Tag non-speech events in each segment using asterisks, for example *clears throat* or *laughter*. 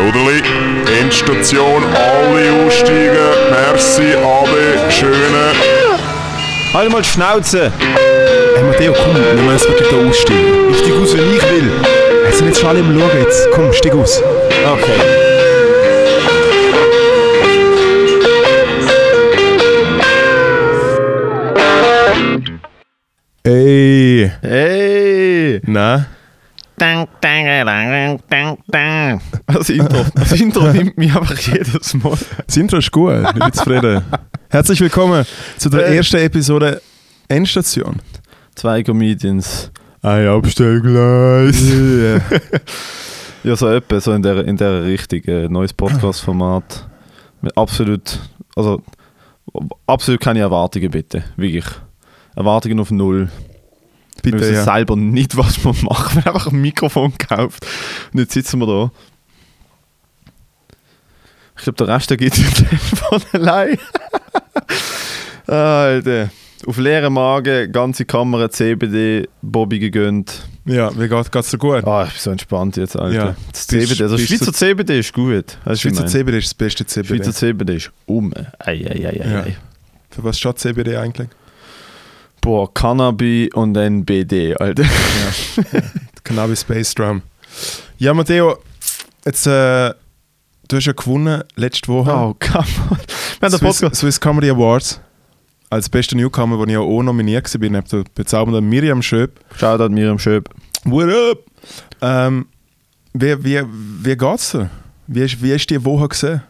Ruderli, Endstation, alle aussteigen. Merci, Ade, schöne. Halt mal die Schnauze! Hey Matteo, komm, wir müssen wirklich da aussteigen. Ich steig aus, wenn ich will. Es sind jetzt schon alle am Schauen, jetzt komm, steig aus. Okay. Ey, Hey! na? Dang, dang, dang, dang, dang. Das Intro, das Intro *laughs* nimmt mich einfach jedes Mal. Das Intro ist gut, ich bin zufrieden. Herzlich willkommen zu der Äh. ersten Episode Endstation. Zwei Comedians. Ein Abstellgleis. Yeah. *laughs* Ja, so etwa, so in der, in der Richtung. Äh, neues Podcast-Format. Mit absolut, also, absolut keine Erwartungen, bitte. Wirklich. Erwartungen auf Null. wir Bitte, wissen ja. selber nicht, was wir machen. Wir haben einfach ein Mikrofon gekauft. Und jetzt sitzen wir da. Ich glaube, der Rest der geht von *laughs* allein. *laughs* Alter. Auf leeren Magen, ganze Kamera, CBD, Bobby gegönnt. Ja, wie geht es dir gut? Ah, ich bin so entspannt jetzt, Alter. Ja. Das Bist- CBD, also Schweizer CBD ist gut. Weißt Schweizer CBD ist das beste? CBD. Schweizer CBD ist um. Ei, ei, ei, Ja. ei. Für was steht CBD eigentlich? Boah, Cannabis und dann BD, Alter. *laughs* Cannabis Space Drum. Ja, Matteo, jetzt, äh, du hast ja gewonnen letzte Woche. Oh, come on. Wir haben Swiss. Swiss Comedy Awards. Als bester Newcomer, wo ich ja auch nominiert war, neben der bezaubernden Miriam Schöp. Shoutout Miriam Schöp. What up? Ähm, wie, wie, wie geht's dir? Wie ist, wie ist die Woche gesehen?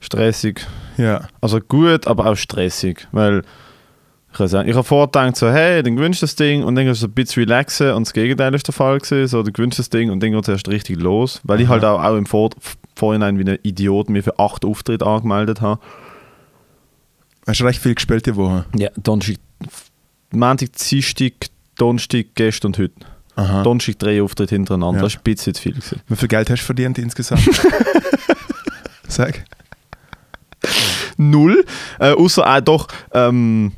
Stressig. Ja. Also gut, aber auch stressig. Weil ich, weiß nicht, ich habe vorgedacht, so, hey, dann gewünscht das Ding und dann kannst du so ein bisschen relaxen und das Gegenteil ist der Fall gewesen. So, du gewünscht das Ding und dann geht es erst richtig los. Weil ich halt auch, auch im Vor Vorhinein wie ein Idiot mir für acht Auftritte angemeldet habe. Hast du recht viel gespielt die Woche? Ja, Donnerstag, Montag, Dienstag, Donnerstag, gestern und heute. Aha. Donnerstag drei Auftritte hintereinander. Ja. Das ist ein bisschen zu viel. Gewesen. Wie viel Geld hast du verdient insgesamt? *laughs* Sag. Null. Äh, außer auch doch ähm,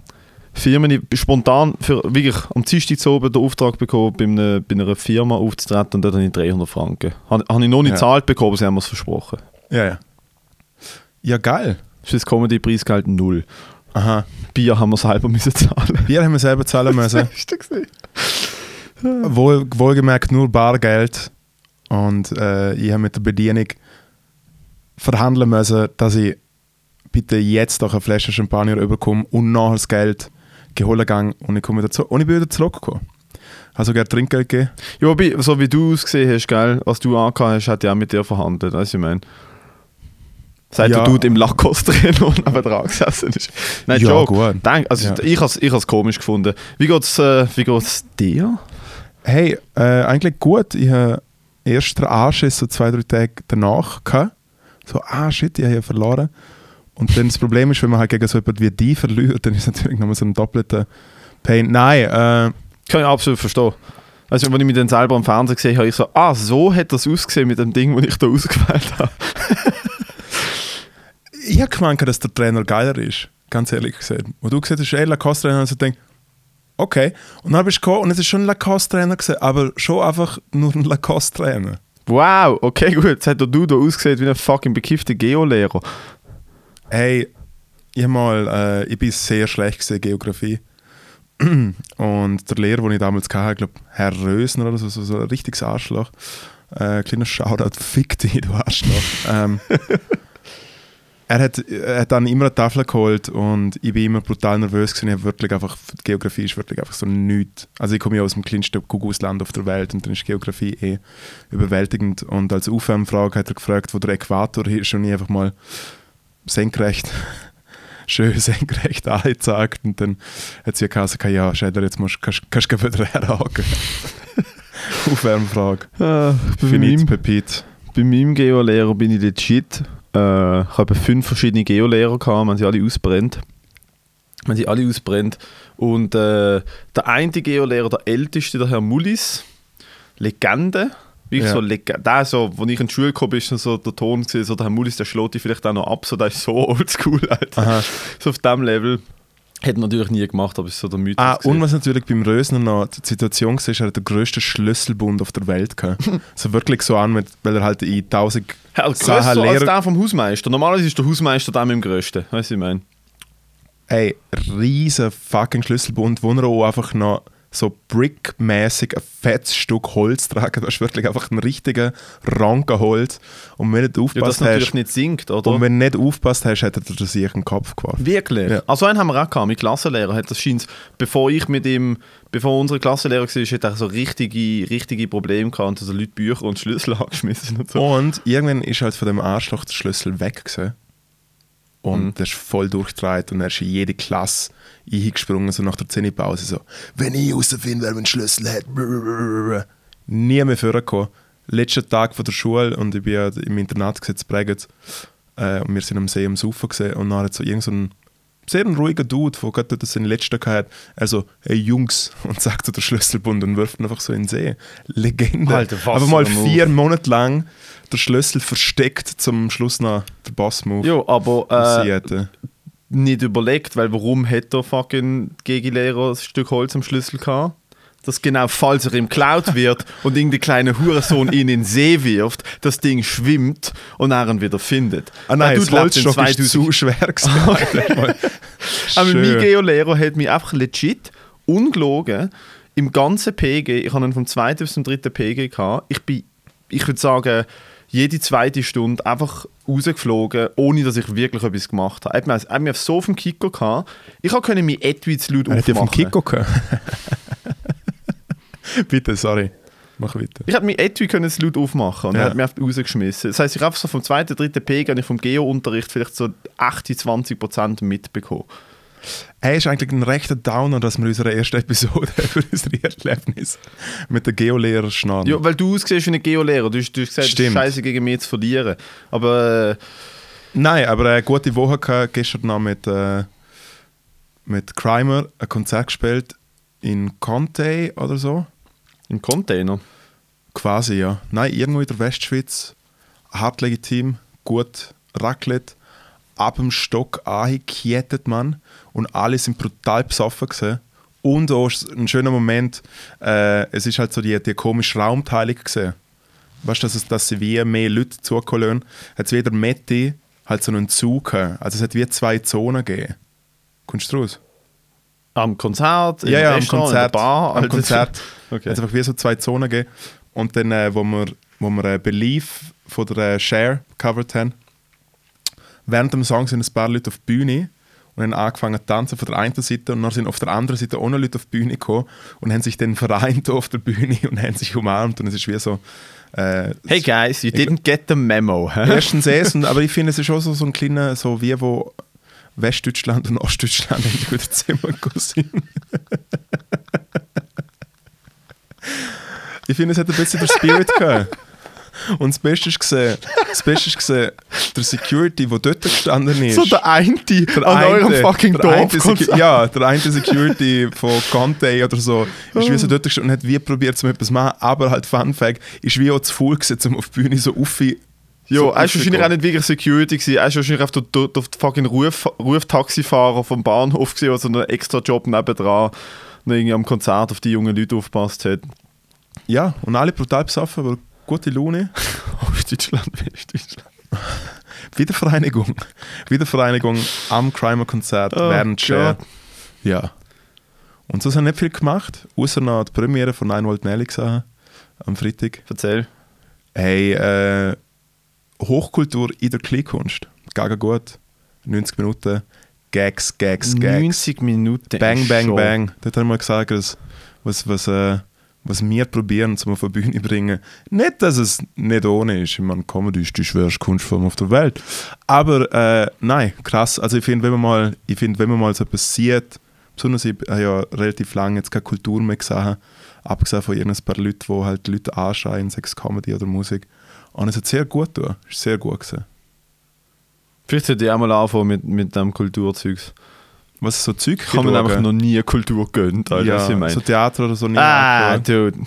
Firmen, ich spontan für wirklich am Dienstag zu oben den Auftrag bekommen, bei einer, bei einer Firma aufzutreten und dort habe ich 300 Franken. Habe habe ich noch nicht Ja. gezahlt bekommen, aber sie haben mir es versprochen. Ja, ja. Ja, geil. Für das Comedy-Preisgeld null. Aha. Bier haben wir selber müssen zahlen. Bier haben wir selber zahlen *laughs* müssen. Wohl, wohlgemerkt nur Bargeld. Und äh, ich habe mit der Bedienung verhandeln müssen, dass ich bitte jetzt doch eine Flasche Champagner überkomme und nachher das Geld geholt gehe und ich komme wieder zurück. Und ich bin wieder zurückgekommen. Also gerne Trinkgeld gegeben. Ja, wobei, so wie du ausgesehen hast, gell, was du angehört hast, hat ja auch mit dir verhandelt, weißt du, ich meine. Seit Ja. der Dude im Lacoste-Trainer *laughs* und neben dran gesessen ist. Nein, Ja, Joke. gut. Dank, also Ja. ich habe es komisch gefunden. Wie geht's, äh, wie geht's dir? Hey, äh, eigentlich gut. Ich habe erst den Anschiss so zwei, drei Tage danach gehabt. So, ah shit, ich habe ja verloren. Und dann das Problem ist, wenn man halt gegen so jemanden wie die verliert, dann ist es natürlich nochmal so ein doppelter Pain. Nein, äh, Kann ich absolut verstehen. Also, wenn ich mich dann selber am Fernsehen gesehen habe, ich so, ah, so hat das ausgesehen mit dem Ding, das ich da ausgewählt habe. *laughs* ich habe gemeint, dass der Trainer geiler ist. Ganz ehrlich gesagt. Und du gesagt hast, ey, Lacoste-Trainer, und ich denke, okay. Und dann bist du gekommen und es ist schon ein Lacoste-Trainer gewesen, aber schon einfach nur ein Lacoste-Trainer. Wow, okay, gut. Jetzt hat der Dude da ausgesehen wie ein fucking bekiffter Geolehrer. Hey, ich, mal, äh, ich bin sehr schlecht gesehen Geografie. *clears throat* Und der Lehrer, den ich damals hatte, ich glaube, Herr Rösner oder so, so, so ein richtiges Arschloch. Äh, kleiner Shoutout, *laughs* fick dich, du Arschloch. ähm, *laughs* er, hat, er hat dann immer eine Tafel geholt und ich bin immer brutal nervös gewesen. Ich wirklich einfach, die Geografie ist wirklich einfach so nichts. Also ich komme ja aus dem kleinsten Kuckucksland auf der Welt und dann ist Geografie eh überwältigend. Und als Aufwärmfrage hat er gefragt, wo der Äquator ist und ich einfach mal senkrecht, *laughs* schön senkrecht angezeigt und dann hat sie gesagt, ja, Schäder, jetzt musst, kannst, kannst du wieder herhaken. *laughs* Aufwärmfrage. Äh, bei, meinem, bei meinem Geolehrer bin ich legit. Äh, ich habe fünf verschiedene Geolehrer gehabt, man sie alle ausbrennt. Man sie alle ausbrennt. Und äh, der eine Geolehrer, der älteste, der Herr Mullis, Legende. Wie Ja. so Leg der so, als ich in die Schule bin, ist so der Ton gesehen, so der Herr Mullis, der schlägt dich vielleicht auch noch ab, so der ist so *laughs* oldschool, Alter. Aha. So auf dem Level. Hätte natürlich nie gemacht, aber es ist so der Mythos. Ah, gewesen. und was natürlich beim Rösner noch die Situation war, er hat den grössten Schlüsselbund auf der Welt gehabt. *laughs* so wirklich so an, weil er halt in tausend Ja, grösser als der vom Hausmeister. Normalerweise ist der Hausmeister der mit dem Größten. Weißt du, was ich meine? ey, riesen fucking Schlüsselbund, wo er auch einfach noch so brickmäßig ein fettes Stück Holz tragen. Das ist wirklich einfach ein richtiger Ranken Holz. Und wenn du nicht Ja, das aufpasst natürlich hast, nicht singt, oder? und wenn du nicht aufpasst hast, hätte er dir sich in den Kopf geworfen. Wirklich? Ja. Also einen haben wir auch gehabt, mit Klassenlehrer. Hat das scheint, bevor ich mit ihm, bevor unsere Klassenlehrer war, hat er so richtige, richtige Probleme gehabt und so Leute Bücher und Schlüssel *laughs* angeschmissen und so. Und irgendwann ist halt von dem Arschloch der Schlüssel weg gewesen. Und Mhm. der ist voll durchgedreht und er ist in jede Klasse eingesprungen, so nach der Zähnepause so «Wenn ich herausfinde, wer meinen Schlüssel hat!» Brrrr. Nie mehr vorgekommen. Letzter Tag von der Schule und ich bin ja im Internat gesetzt, Bregenz. Äh, und wir sind am See am Saufen gesehen und dann hat so irgend so ein sehr ein ruhiger Dude, der gerade dort seinen letzten gehabt also «Hey Jungs!» *laughs* und sagt so der Schlüsselbund und wirft ihn einfach so in den See. Legende. Alter, Aber mal vier Monate lang der Schlüssel versteckt, zum Schluss noch der Boss-Move. Ja, aber äh. Nicht überlegt, weil warum hätte der fucking Gegenlehrer ein Stück Holz am Schlüssel gehabt? Dass genau, falls er ihm geklaut wird *laughs* und irgendein kleiner Hurensohn ihn in den See wirft, das Ding schwimmt und er ihn wieder findet. Ah nein, Der das Holzstock ist 2000 zu schwer *laughs* gewesen. Aber mein. Geolehrer hat mich einfach legit, ungelogen, im ganzen PG, ich habe ihn vom zweiten bis zum dritten PG gehabt, ich bin, ich würde sagen, jede zweite Stunde einfach rausgeflogen, ohne dass ich wirklich etwas gemacht habe. Er hat mich, er hat mich so auf dem Kicker gehabt, ich konnte mein Etui zu laut Er hat ja vom aufmachen. Kiko gehabt. *laughs* Bitte, sorry. Mach weiter. Ich hätte mein Etui können laut aufmachen und Ja. er hat mich einfach rausgeschmissen. Das heisst, ich habe so vom zweiten, dritten PG habe ich vom Geo-Unterricht vielleicht so 80, 20 Prozent mitbekommen. Er ist eigentlich ein rechter Downer, dass wir unsere erste Episode *laughs* über unsere Erlebnis mit der Geolehrer schnarren. Ja, weil du aussiehst wie ein Geolehrer. Du hast, du hast gesagt, es ist Stimmt. scheiße gegen mich zu verlieren. Aber äh, Nein, aber eine gute Woche gehabt, gestern noch mit, äh, mit Crimer ein Konzert gespielt in Conte oder so. im Container. Quasi, ja. Nein, irgendwo in der Westschweiz. Hart legitim, gut Raclette. Ab dem Stock angekettet man und alle sind brutal besoffen gewesen. Und auch ein schöner Moment, äh, es ist halt so die, die komische Raumteilung gesehen. Weißt du, dass, es- dass sie wie mehr Leute zukommen hat es wieder Metti halt so einen Zug gehabt. Also es hat wie zwei Zonen gegeben. Kommst du raus? Am Konzert, Ja, ja, am Konzert. Bar. Am Konzert. *laughs* Okay. Es einfach wie so zwei Zonen gegeben. Und dann, äh, wo wir, wo wir äh, Belief von der äh, Share gecovert haben, während dem Song sind ein paar Leute auf die Bühne und haben angefangen zu tanzen von der einen Seite und dann sind auf der anderen Seite auch noch Leute auf die Bühne gekommen und haben sich dann vereint *laughs* auf der Bühne und haben sich umarmt und es ist wie so... Äh, Hey guys, you didn't get the memo. *laughs* Erstens es, und, aber ich finde, es ist auch so, so ein kleiner, so wie wo Westdeutschland und Ostdeutschland in die guten Zimmer sind. ich finde, es hat ein bisschen der Spirit *laughs* gehabt. Und das Beste ist gesehen, das Beste ist gesehen, der Security, der dort gestanden ist. so der eine an eine- eurem fucking der eine Dorf. Secu- Ja, der eine Security von Conte oder so ist wie so dort gestanden und hat wie probiert, um etwas zu machen, aber halt Fun Fact, ist wie auch zu voll gewesen, um auf die Bühne so auf Ja, so er ist wahrscheinlich auch nicht wirklich Security gewesen. Er ist wahrscheinlich auf der, der, der fucking Ruf, Ruftaxifahrer vom Bahnhof gewesen, der so einen extra Job nebendran irgendwie am Konzert auf die jungen Leute aufgepasst hat. Ja, und alle brutal besoffen, aber gute Laune. *laughs* Ostdeutschland, Westdeutschland. Wiedervereinigung. Wiedervereinigung am Crimer-Konzert Oh während. Gott. Ja. Und so haben nicht viel gemacht, außer noch die Premiere von 9 Volt Nelly gesehen am Freitag. Erzähl. Hey, äh, Hochkultur in der Kleinkunst. Gaga gut. 90 Minuten. Gags, Gags, Gags. 90 Minuten. Bang, bang, bang. Dort haben wir gesagt, dass, was, was, äh, was wir probieren, zum auf die Bühne bringen. Nicht, dass es nicht ohne ist. Ich meine, Comedy ist die schwerste Kunstform auf der Welt. Aber äh, nein, krass. Also ich finde, wenn man mal, ich finde, wenn man mal so etwas sieht, besonders ich habe ja relativ lange jetzt keine Kultur mehr gesehen, abgesehen von irgendein paar Leuten, die halt Leute anschreien, sei es Comedy oder Musik. Und es hat sehr gut getan. Es ist sehr gut gewesen. Vielleicht sollte ich auch mal anfangen mit, mit dem Kulturzeugs. Was so Zeug Ich habe mir schauen. einfach noch nie Kultur gönnt, Alter, was ich ja, meine. so Theater oder so nie ah, dude.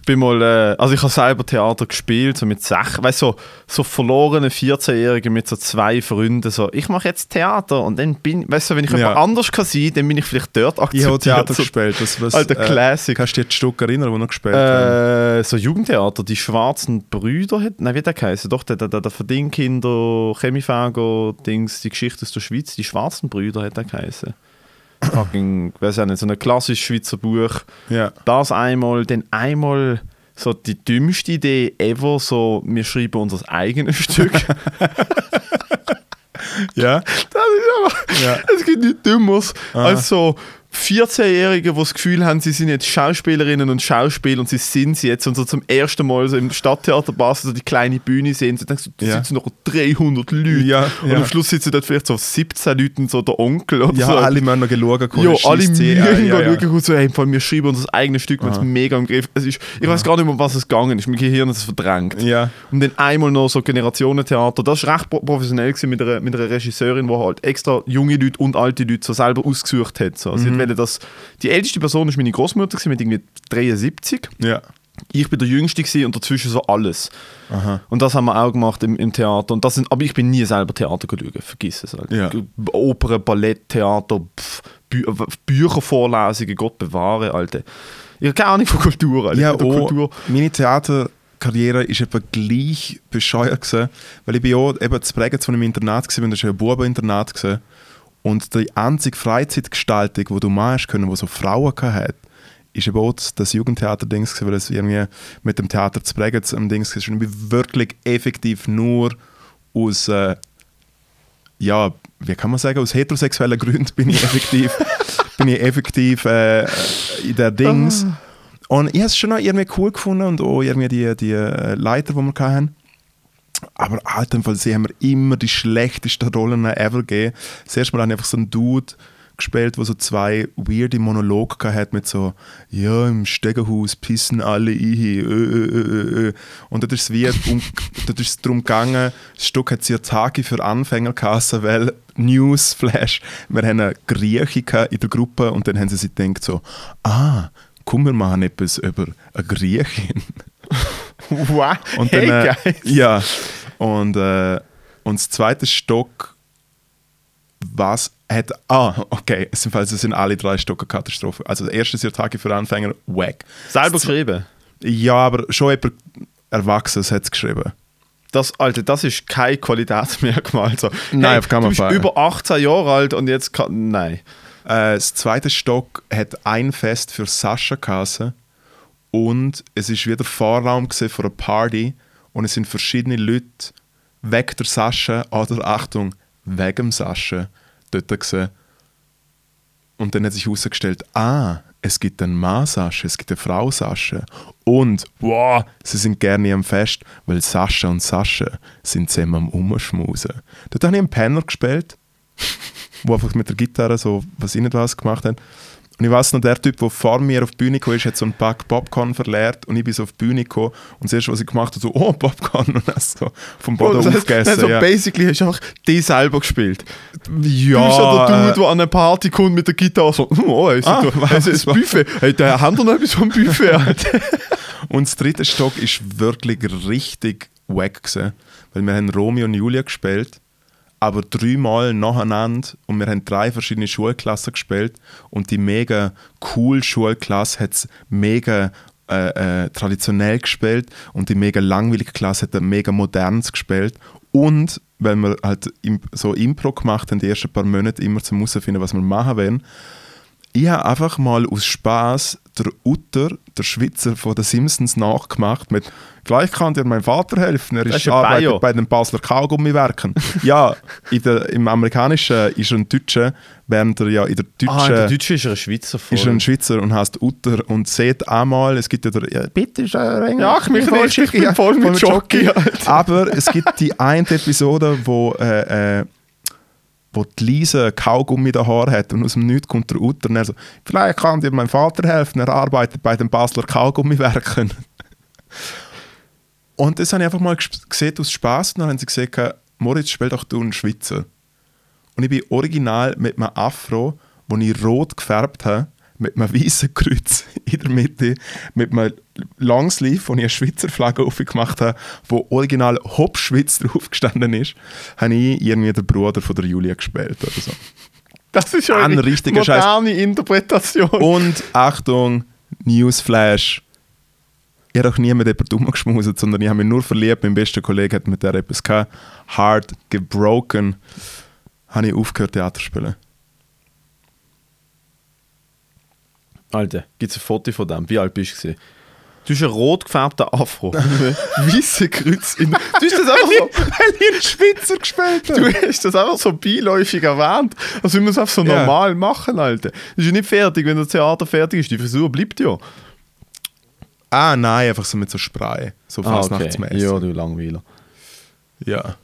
Ich bin mal, äh, also ich habe selber Theater gespielt, so mit sech, weißt so, so verlorene 14-Jährige mit so zwei Freunden, so, ich mache jetzt Theater und dann bin, weißt du, wenn ich Ja. jemand anders kann sein, dann bin ich vielleicht dort Ich habe. Theater so, gespielt. Was, was, Alter, Classic. Kannst du dir die Stück erinnern, die wir gespielt haben? Äh, so Jugendtheater, die schwarzen Brüder, hat- nein, wie der geheißen? Doch, der, der, der, der Verdingkinder, Chemifago, Dings, die Geschichte aus der Schweiz, die schwarzen Brüder hat der geheißen. Fucking, weiß auch nicht, so ein klassisches Schweizer Buch. Ja. Das einmal, dann einmal so die dümmste Idee ever, so, wir schreiben unser eigenes *laughs* Stück. Ja. Das ist aber, Ja. es gibt nichts Dümmeres als so 14-Jährige, die das Gefühl haben, sie sind jetzt Schauspielerinnen und Schauspieler und sie sind sie jetzt und so zum ersten Mal so im Stadttheater Basel so die kleine Bühne sehen, so denkst du, da Ja. sitzen noch 300 Leute Ja, und ja. am Schluss sitzen dort vielleicht so 17 Leute und so der Onkel oder Ja, so. alle müssen noch schauen. Ja, alle. Mühen Ja, ja, schauen, so, hey, wir schreiben unser eigenes Stück, wir haben es mega im Griff. Es ist, ich weiß gar nicht mehr, um was es gegangen ist. Mein Gehirn hat es verdrängt. Ja. Und dann einmal noch so Generationentheater. Das war recht pro- professionell gewesen mit, einer, mit einer Regisseurin, die halt extra junge Leute und alte Leute so selber ausgesucht hat. So. Also Mhm. das, die älteste Person war meine Großmutter mit irgendwie 73. Ja. Ich bin der Jüngste und dazwischen so alles. Aha. Und das haben wir auch gemacht im, im Theater. Und das sind, aber ich bin nie selber Theater geschaut, vergiss es. Halt. Ja. Opern, Ballett, Theater, pff, Bü Büchervorlesungen, Gott bewahre, Alter. Ich habe keine Ahnung von Kultur, Alter. Ja, auch Kultur. meine Theaterkarriere ist etwa gleich bescheuert gewesen, weil ich bin ja eben zu Bregenz, wo ich im Internat war, das war ein Bubeninternat gewesen. Und die einzige Freizeitgestaltung, die du machst können, die so Frauen hatte, ist eben auch das- gewesen, weil es irgendwie mit dem Theater zu Bregenz am ich bin wirklich effektiv nur aus, äh, ja, wie kann man sagen, aus heterosexuellen Gründen bin ich effektiv, *laughs* bin ich effektiv äh, in der Dings. Und ich habe es schon irgendwie cool gefunden und auch irgendwie die, die äh, Leiter, die wir hatten. Aber im Fall, sie haben mir immer die schlechtesten Rollen ever gegeben. Das erste Mal habe ich einfach so einen Dude gespielt, der so zwei weirde Monologe hat mit so, ja, im Stegenhaus pissen alle ein, ö, ö, ö. Und dort ist es wie, um, *laughs* dort ist es darum gegangen, das Stück hat Tage für Anfänger geheißen, weil Newsflash, wir haben eine Grieche in der Gruppe und dann haben sie sich gedacht so, ah, komm, wir machen etwas über eine Griechin. *laughs* *laughs* Wow, Und hey, dann, äh, guys. ja, und, äh, und das zweite Stock, was hat, ah, okay, es sind, also sind alle drei Stocke Katastrophe. Also der erste ist Tage für Anfänger, wack. Selber geschrieben. Ja, aber schon jemand Erwachsenes hat es geschrieben. Das, Alter, das ist kein Qualitätsmerkmal. *laughs* Also, Nein, auf keinen du bist Fall. über 18 Jahre alt und jetzt kann. Nein. Äh, das zweite Stock hat ein Fest für Sascha geheißen und es ist wieder Vorraum gewesen für eine Party und es sind verschiedene Leute weg der Sascha oder Achtung, wegen dem Sascha dort gewesen. Und dann hat sich herausgestellt, ah, es gibt einen Mann Sascha, es gibt eine Frau Sascha und wow, sie sind gerne am Fest, weil Sascha und Sascha sind zusammen am Umschmusen. Dort habe ich einen Penner gespielt *laughs* wo einfach mit der Gitarre so was ich nicht was gemacht hat. Und ich weiß noch, der Typ, der vor mir auf die Bühne kam, ist, hat so einen Pack Popcorn verleert und ich bin so auf die Bühne gekommen und das erste, was ich gemacht habe, so, oh, Popcorn *laughs* und das so vom Boden Oh, das heißt, aufgegessen. also ja. basically hast du einfach die selber gespielt. ja, du bist ja der Dude, äh, der an eine Party kommt mit der Gitarre so, hm, oh, Ah, ist was- es ist ein Buffet. Hey, der hat doch noch etwas vom Buffet. *laughs* Und das dritte Stock ist wirklich richtig wack gewesen, weil wir haben Romeo und Julia gespielt, aber dreimal nacheinander. Und wir haben drei verschiedene Schulklassen gespielt. Und die mega cool Schulklasse hat es mega äh, äh, traditionell gespielt. Und die mega langweilige Klasse hat mega modernes gespielt. Und weil wir halt so Impro gemacht haben, die ersten paar Monate immer zum herausfinden, was wir machen wollen, ich habe einfach mal aus Spaß der Utter, der Schweizer von den Simpsons, nachgemacht mit «Gleich kann dir mein Vater helfen, er ist ist arbeitet bei den Basler Kaugummiwerken.» Ja, in der, im Amerikanischen ist er ein Deutscher, während er ja in der Deutschen Ah, der Deutsche ist ein Schweizer ist er ein Schweizer und heißt Utter. Und sieht einmal, es gibt ja der, ja, bitte ist ein Ja, ich mich voll nicht, ich bin voll mit Jockey, Alter. Aber es gibt die eine Episode, wo, äh, äh, wo die Lisa Kaugummi da Haar hat und aus dem Nichts kommt der Utter und er so, vielleicht kann dir mein Vater helfen, er arbeitet bei den Basler Kaugummiwerken. Und das habe ich einfach mal ges- gesehen aus Spaß und dann haben sie gesagt, Moritz, spiel doch du einen Schweizer. Und ich bin original mit einem Afro, den ich rot gefärbt habe, mit einem weißen Kreuz in der Mitte, mit einem Longsleeve, wo ich eine Schweizer Flagge aufgemacht habe, wo original Hopschwitz drauf gestanden ist, habe ich irgendwie den Bruder von der Julia gespielt oder so. Das ist Ein eine richtiger Scheiß. moderne Interpretation. Und Achtung, Newsflash. Ich habe auch nie mit jemandem rumgeschmuset, sondern ich habe mich nur verliebt. Mein bester Kollege hat mit der etwas gehabt. Hard gebroken. Habe ich aufgehört, Theater zu spielen. Alter, gibt es ein Foto von dem? Wie alt bist du? Du hast einen rot gefärbten Afro. *laughs* Weiße Kreuz. In, du hast das einfach so, *laughs* Weil ich einen Schweizer gespielt du hast das einfach so beiläufig erwähnt. Also wir müssen es einfach so Ja. normal machen, Alter. Das ist ja nicht fertig, wenn das Theater fertig ist. Die Frisur bleibt ja. Ah, nein, einfach so mit so Spray. So Ah, fastnachtsmäßig. Ja, du Langweiler. ja.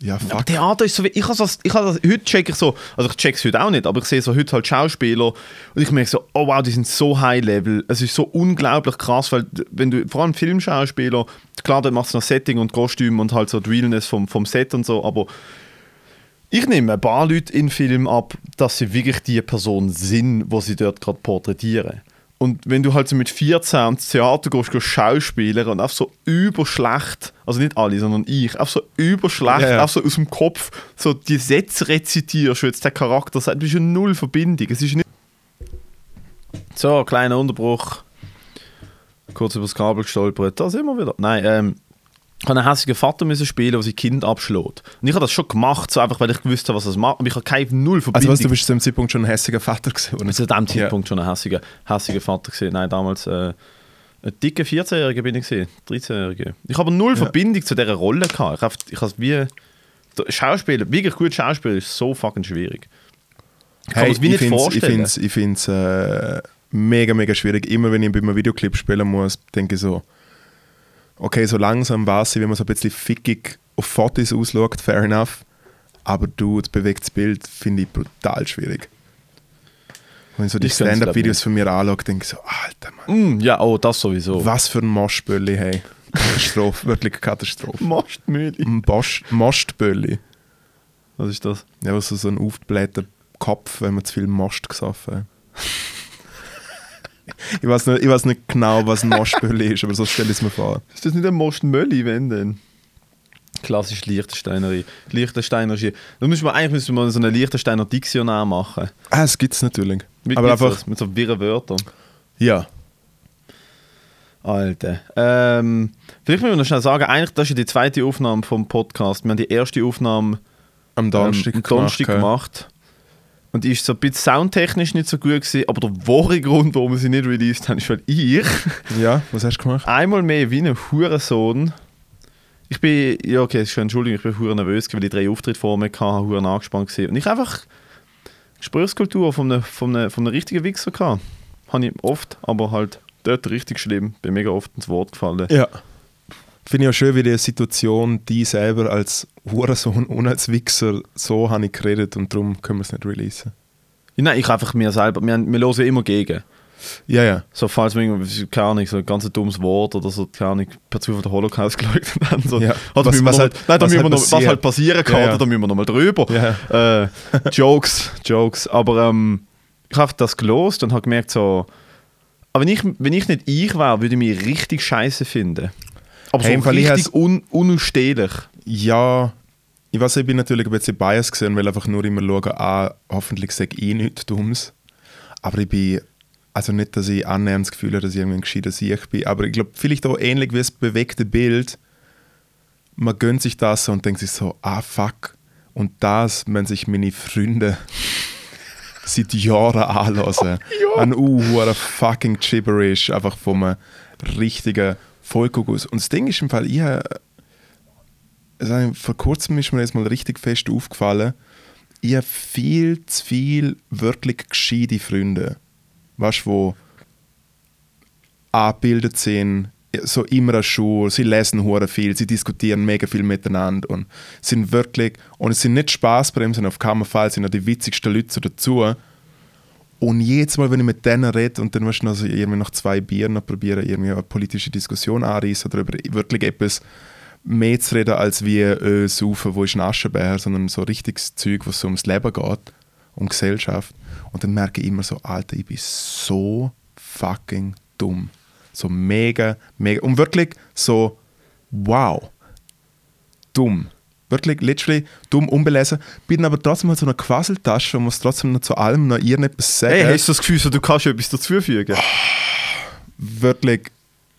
Ja, Aber fuck. Theater ist so wie, ich habe das, ich habe das, heute check ich so, also ich check es heute auch nicht, aber ich sehe so heute halt Schauspieler und ich merke so, oh wow, die sind so high level, es ist so unglaublich krass, weil wenn du, vor allem Filmschauspieler, klar, dann machst du noch Setting und Kostüm und halt so die Realness vom, vom Set und so, aber ich nehme ein paar Leute in Film ab, dass sie wirklich die Person sind, wo sie dort gerade porträtieren. Und wenn du halt so mit 14 ins Theater gehst, gehst schauspielen und auch so überschlecht, also nicht alle, sondern ich, auch so überschlecht, Ja, ja. auch so aus dem Kopf, so die Sätze rezitierst, jetzt der Charakter sagt, du bist ja null Verbindung. Es ist nicht. So, kleiner Unterbruch. Kurz übers Kabel gestolpert, da sind wir wieder. Nein, ähm, ich habe einen hässigen Vater müssen spielen, der sein Kind abschlägt. Und ich habe das schon gemacht, so einfach, weil ich gewusst habe, was das macht. Aber ich habe keine null Verbindung. Also was, du bist zu dem Zeitpunkt schon ein hässiger Vater gewesen, oder? Ich war zu dem Zeitpunkt schon ein hässiger, hässiger Vater. Gewesen. Nein, damals äh, ein dicker 14-Jähriger bin ich, gewesen, 13-Jähriger. Ich habe null Verbindung zu dieser Rolle gehabt. Ich habe ich habe wie... Schauspieler, wirklich gut Schauspieler ist so fucking schwierig. Ich kann Hey, mir nicht vorstellen. Ich finde es äh, mega, mega schwierig. Immer wenn ich bei einem Videoclip spielen muss, denke ich so, okay, so langsam weiß ich, wie man so ein bisschen fickig auf Fotos ausschaut, fair enough. Aber du, das bewegtes Bild finde ich brutal schwierig. Wenn ich so die Stand-Up-Videos von mir anschaue, denke ich so, Alter Mann, Mm, ja, oh, das sowieso. was für ein Moschbölli, hey. Katastrophe, *laughs* wirklich Katastrophe. Bosch- Mostbölli. Was ist das? Ja, was so, so ein aufgeblähter Kopf, wenn man zu viel Most gesoffen hat. Ich, weiß nicht, ich weiß nicht genau, was ein Mostbölli ist, aber so stelle ich es mir vor. Ist das nicht ein Mostmölli, wenn denn? Klassisch Liechtensteinerie. Liechtensteinerische. Da müssen wir eigentlich müssen wir so einen Liechtensteiner Diktionär machen. Ah, es gibt es natürlich. Mit, aber mit einfach, so, mit so wirren Wörtern. ja. Alter. Ähm, vielleicht müssen wir noch schnell sagen, eigentlich das ist ja die zweite Aufnahme vom Podcast. Wir haben die erste Aufnahme Am Donnerstag, ähm, am Donnerstag gemacht. gemacht. Und die ist so ein bisschen soundtechnisch nicht so gut gewesen, aber der wahre Grund, warum wir sie nicht released haben, ist, weil ich ja. was hast du gemacht? einmal mehr wie ein Hurensohn. Ich bin, ja okay, ist schon Entschuldigung, ich bin hure nervös, weil ich drei Auftritte vor mir hatte, hure angespannt gewesen. Und ich einfach Gesprächskultur von einem, von einem, von einem richtigen Wichser gehabt. Habe ich oft, aber halt dort richtig schlimm. Bin mega oft ins Wort gefallen. Ja. Finde ich auch schön, wie die Situation, die selber als Hurensohn und als Wichser, so habe ich geredet und darum können wir es nicht releasen. Ja, Nein, ich einfach mir selber, wir, wir hören ja immer gegen. Ja, ja. So, falls wir irgendwie, keine Ahnung, so ein ganz dummes Wort oder so, keine Ahnung, per Zufall den Holocaust *laughs* geleugnet haben. So. Ja. Was- was noch, halt- nein, da was halt noch, was halt passieren kann, Ja, ja. da müssen wir noch mal drüber. Ja. Äh, Jokes, Jokes. Aber ähm, ich habe das gelost und habe gemerkt, so, aber wenn ich, wenn ich nicht ich wäre, würde ich mich richtig scheiße finden. Aber Hey, so Fall, ich richtig un, unausstehlich. Ja, ich weiß, ich bin natürlich ein bisschen biased gesehen, weil einfach nur immer schauen, ah, hoffentlich sage ich nichts Dummes. Aber ich bin, also nicht, dass ich annähernd das Gefühl habe, dass ich irgendwie ein gescheiter Sieg bin, aber ich glaube, vielleicht auch ähnlich wie das bewegte Bild, man gönnt sich das so und denkt sich so, ah, fuck. Und das, wenn sich meine Freunde *laughs* seit Jahren anlassen. *laughs* Ein uh, fucking Gibberish, einfach vom einem Vollkugus. Und das Ding ist im Fall, ich habe also vor kurzem ist mir jetzt mal richtig fest aufgefallen, ich habe viel zu viel wirklich gescheite Freunde. Weißt du, wo angebildet sind, so immer an Schule, sie lesen hure viel, sie diskutieren mega viel miteinander und sind wirklich, und es sind nicht Spaßbremsen auf keinen Fall, sind auch die witzigsten Leute so dazu. Und jedes Mal, wenn ich mit denen rede und dann musst du noch so irgendwie nach zwei Bieren noch probieren, irgendwie eine politische Diskussion anreißen oder über wirklich etwas mehr zu reden, als wie äh, Saufen, wo ist ein Aschenbecher, sondern so richtiges Zeug, was so ums Leben geht und Gesellschaft. Und dann merke ich immer so, Alter, ich bin so fucking dumm. So mega, mega. Und wirklich so, wow. Dumm. Wirklich, literally, dumm, unbelesen. Bin aber trotzdem halt so eine Quasseltasche und muss trotzdem noch zu allem noch irgendetwas sagen. Hey, hast du das Gefühl, so, du kannst etwas dazufügen? Wirklich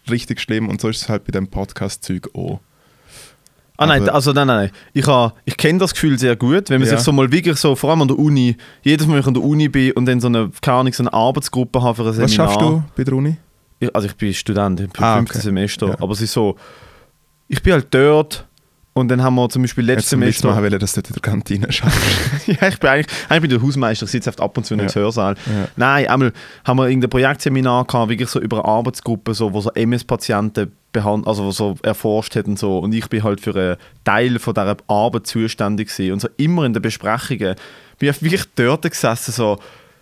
richtig schlimm. Und so ist es halt bei dem Podcast-Zeug auch. Ah nein, Aber- also nein, nein. Ich, ha- ich kenne das Gefühl sehr gut, wenn man Ja. sich so mal wirklich so, vor allem an der Uni, jedes Mal, wenn ich an der Uni bin und dann so eine, keine Ahnung, so eine Arbeitsgruppe habe für ein Seminar. Was schaffst du bei der Uni? Ich, also ich bin Student, ich bin Ah, im fünften okay. Semester. Ja. Aber es ist so, ich bin halt dort und dann haben wir zum Beispiel letztes Jetzt zum letzten Mal Semester... wollte, dass du in der Kantine schaffst. *laughs* ja, ich bin eigentlich, eigentlich bin der Hausmeister, ich sitze oft ab und zu in einem Ja. Hörsaal. Ja. Nein, einmal haben wir irgendein Projektseminar gehabt, wirklich so über eine Arbeitsgruppe, so, wo so MS-Patienten behand also wo so erforscht hat und so. Und ich bin halt für einen Teil von dieser Arbeit zuständig gewesen. Und so immer in den Besprechungen bin ich wirklich dort gesessen, so,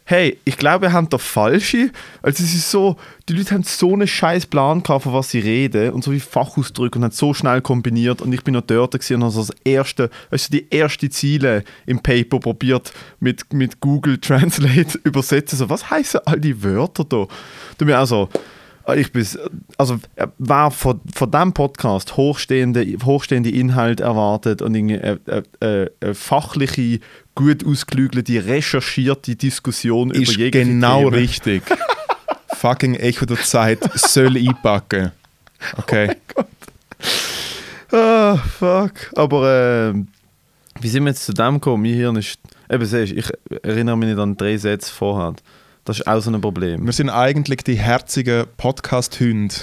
hey, ich glaube, wir haben da falsche. Also es ist so, die Leute haben so einen scheiß Plan gehabt, von was sie reden und so wie Fachausdrücke und haben so schnell kombiniert und ich bin noch dort und habe so das erste, du, die erste Ziele im Paper probiert mit, mit Google Translate *laughs* übersetzen. So, was heißen all die Wörter da? Du mir also, ich bin, also äh, wer von, von diesem Podcast hochstehende, hochstehende Inhalt erwartet und eine, eine, eine, eine fachliche, gut ausgelügelte, recherchierte Diskussion ist über jegliche genau Themen. richtig. *laughs* fucking Echo der Zeit soll einpacken. Okay. Ah, fuck. Aber ähm, wie sind wir jetzt zu dem gekommen? Mein Hirn ist. Eben, siehst, ich erinnere mich nicht an drei Sätze vorher. Das ist auch so ein Problem. Wir sind eigentlich die herzigen Podcast-Hunde.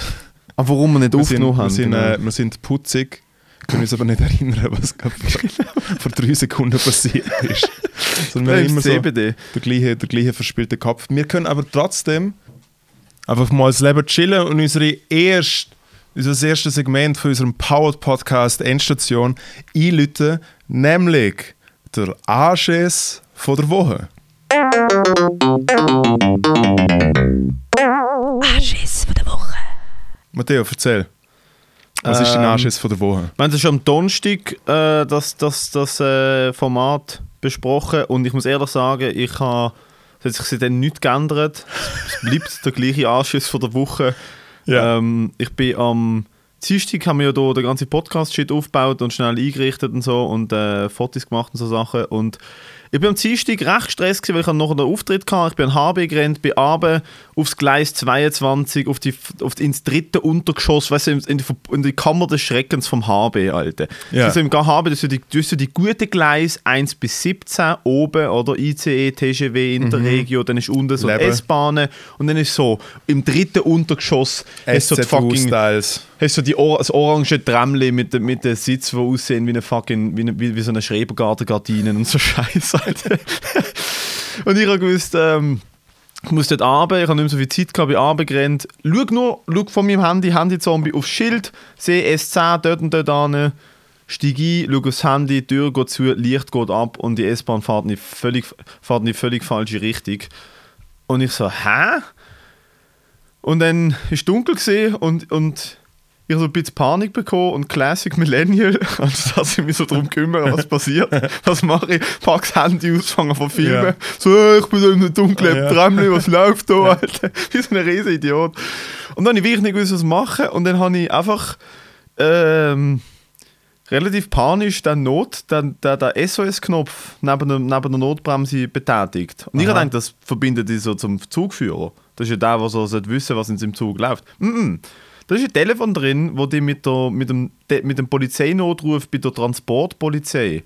Aber warum wir nicht Wir sind, aufgenommen wir, haben. sind, genau. äh, wir sind putzig, können uns aber nicht erinnern, was vor, vor drei Sekunden passiert ist. *laughs* Sondern wir haben immer so CBD. der gleiche, der gleiche verspielte Kopf. Wir können aber trotzdem einfach mal das Leben chillen und unsere erste, unser erstes Segment von unserem Powered Podcast Endstation einläuten, nämlich der Anschiss von der Woche. Anschiss von der Woche. Matteo, erzähl. Was ist dein Ähm, Anschiss von der Woche? Wir haben schon am Donnerstag äh, das, das, das äh, Format besprochen und ich muss ehrlich sagen, ich habe, es hat sich seitdem nichts geändert. Es bleibt der gleiche Anschiss von der Woche. Ja. Ähm, ich bin am Dienstag haben wir ja hier den ganzen Podcast-Shit aufgebaut und schnell eingerichtet und so und äh, Fotos gemacht und so Sachen und ich bin am Dienstag recht gestresst, gewesen, weil ich noch einen Auftritt hatte. Ich bin an HB gerannt, bin runter aufs Gleis 22, auf die, auf die, ins dritte Untergeschoss, weißt du, in, in, die, in die Kammer des Schreckens vom HB, Alter. Ja. Also im HB, das ist die, das ist die gute Gleis 1 bis 17 oben, oder? ICE, TGW, Interregio, dann ist unten so. S-Bahnen und dann ist so im dritten Untergeschoss hast du so die fucking SZU-Styles. Hast du die Or das orange Tramli mit, den- mit den Sitz, die aussehen wie eine fucking, wie, eine, wie, wie so eine Schrebergartengardinen und so *laughs* Scheiße. *laughs* Und ich habe gewusst, ähm, ich muss dort runter, ich habe nicht mehr so viel Zeit gehabt, bin runtergerannt. Schau nur, schau von meinem Handy, Handy-Zombie aufs Schild, sehe S10 dort und dort an, steige ein, schau aufs Handy, die Tür geht zu, Licht geht ab und die S-Bahn fährt in völlig, fährt in die völlig falsche Richtung. Und ich so, hä? Und dann war es dunkel und, und ich so ein bisschen Panik bekommen und Classic Millennial, *laughs* also dass ich mich so darum kümmere, was *laughs* passiert, was mache ich, pack das Handy aus, fange von filmen, Ja. so äh, ich bin da in einem dunklen Ja. Tramli, was läuft da, *laughs* Alter, wie so ein riesen Idiot. Und dann habe ich wirklich nicht gewusst, was machen und dann habe ich einfach ähm, relativ panisch den Not, den, den, den SOS-Knopf neben, der- neben der Notbremse betätigt. Und ich Aha. habe gedacht, das verbindet die so zum Zugführer. Das ist ja der, der so wissen, was in seinem Zug läuft. Mm -mm. Da ist ein Telefon drin, wo die mit, der, mit, dem, de- mit dem Polizeinotruf bei der Transportpolizei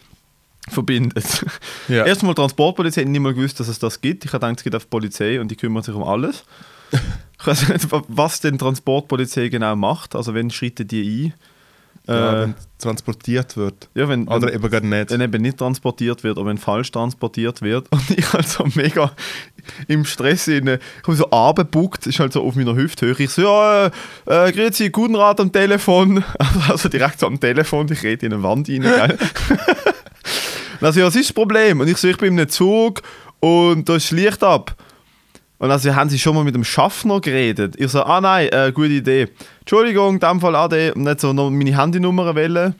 verbindet. Ja. *laughs* Erstmal Transportpolizei, ich nicht mal gewusst, dass es das gibt. Ich habe gedacht, es gibt auf die Polizei und die kümmern sich um alles. *laughs* ich weiß nicht, was denn Transportpolizei genau macht. Also, wenn schritten die ein? Ja, Äh, wenn transportiert wird. ja, wenn, Oder wenn, eben gar nicht. wenn eben nicht transportiert wird, oder wenn falsch transportiert wird. *laughs* Und ich halt so mega im Stress in, ich habe so abgebuckt, ist halt so auf meiner Hüfthöhe. Ich so, ja, äh, äh, grüezi, guten Rat am Telefon. *laughs* Also direkt so am Telefon, ich rede in eine Wand rein, gell? *laughs* Also, ja, was ist das Problem? Und ich so, ich bin in einem Zug und da ist das Licht ab. Und also haben sie schon mal mit dem Schaffner geredet. Ich so, ah nein, äh, gute Idee. Entschuldigung, in dem Fall Ade. Und nicht so noch meine Handynummer wählen.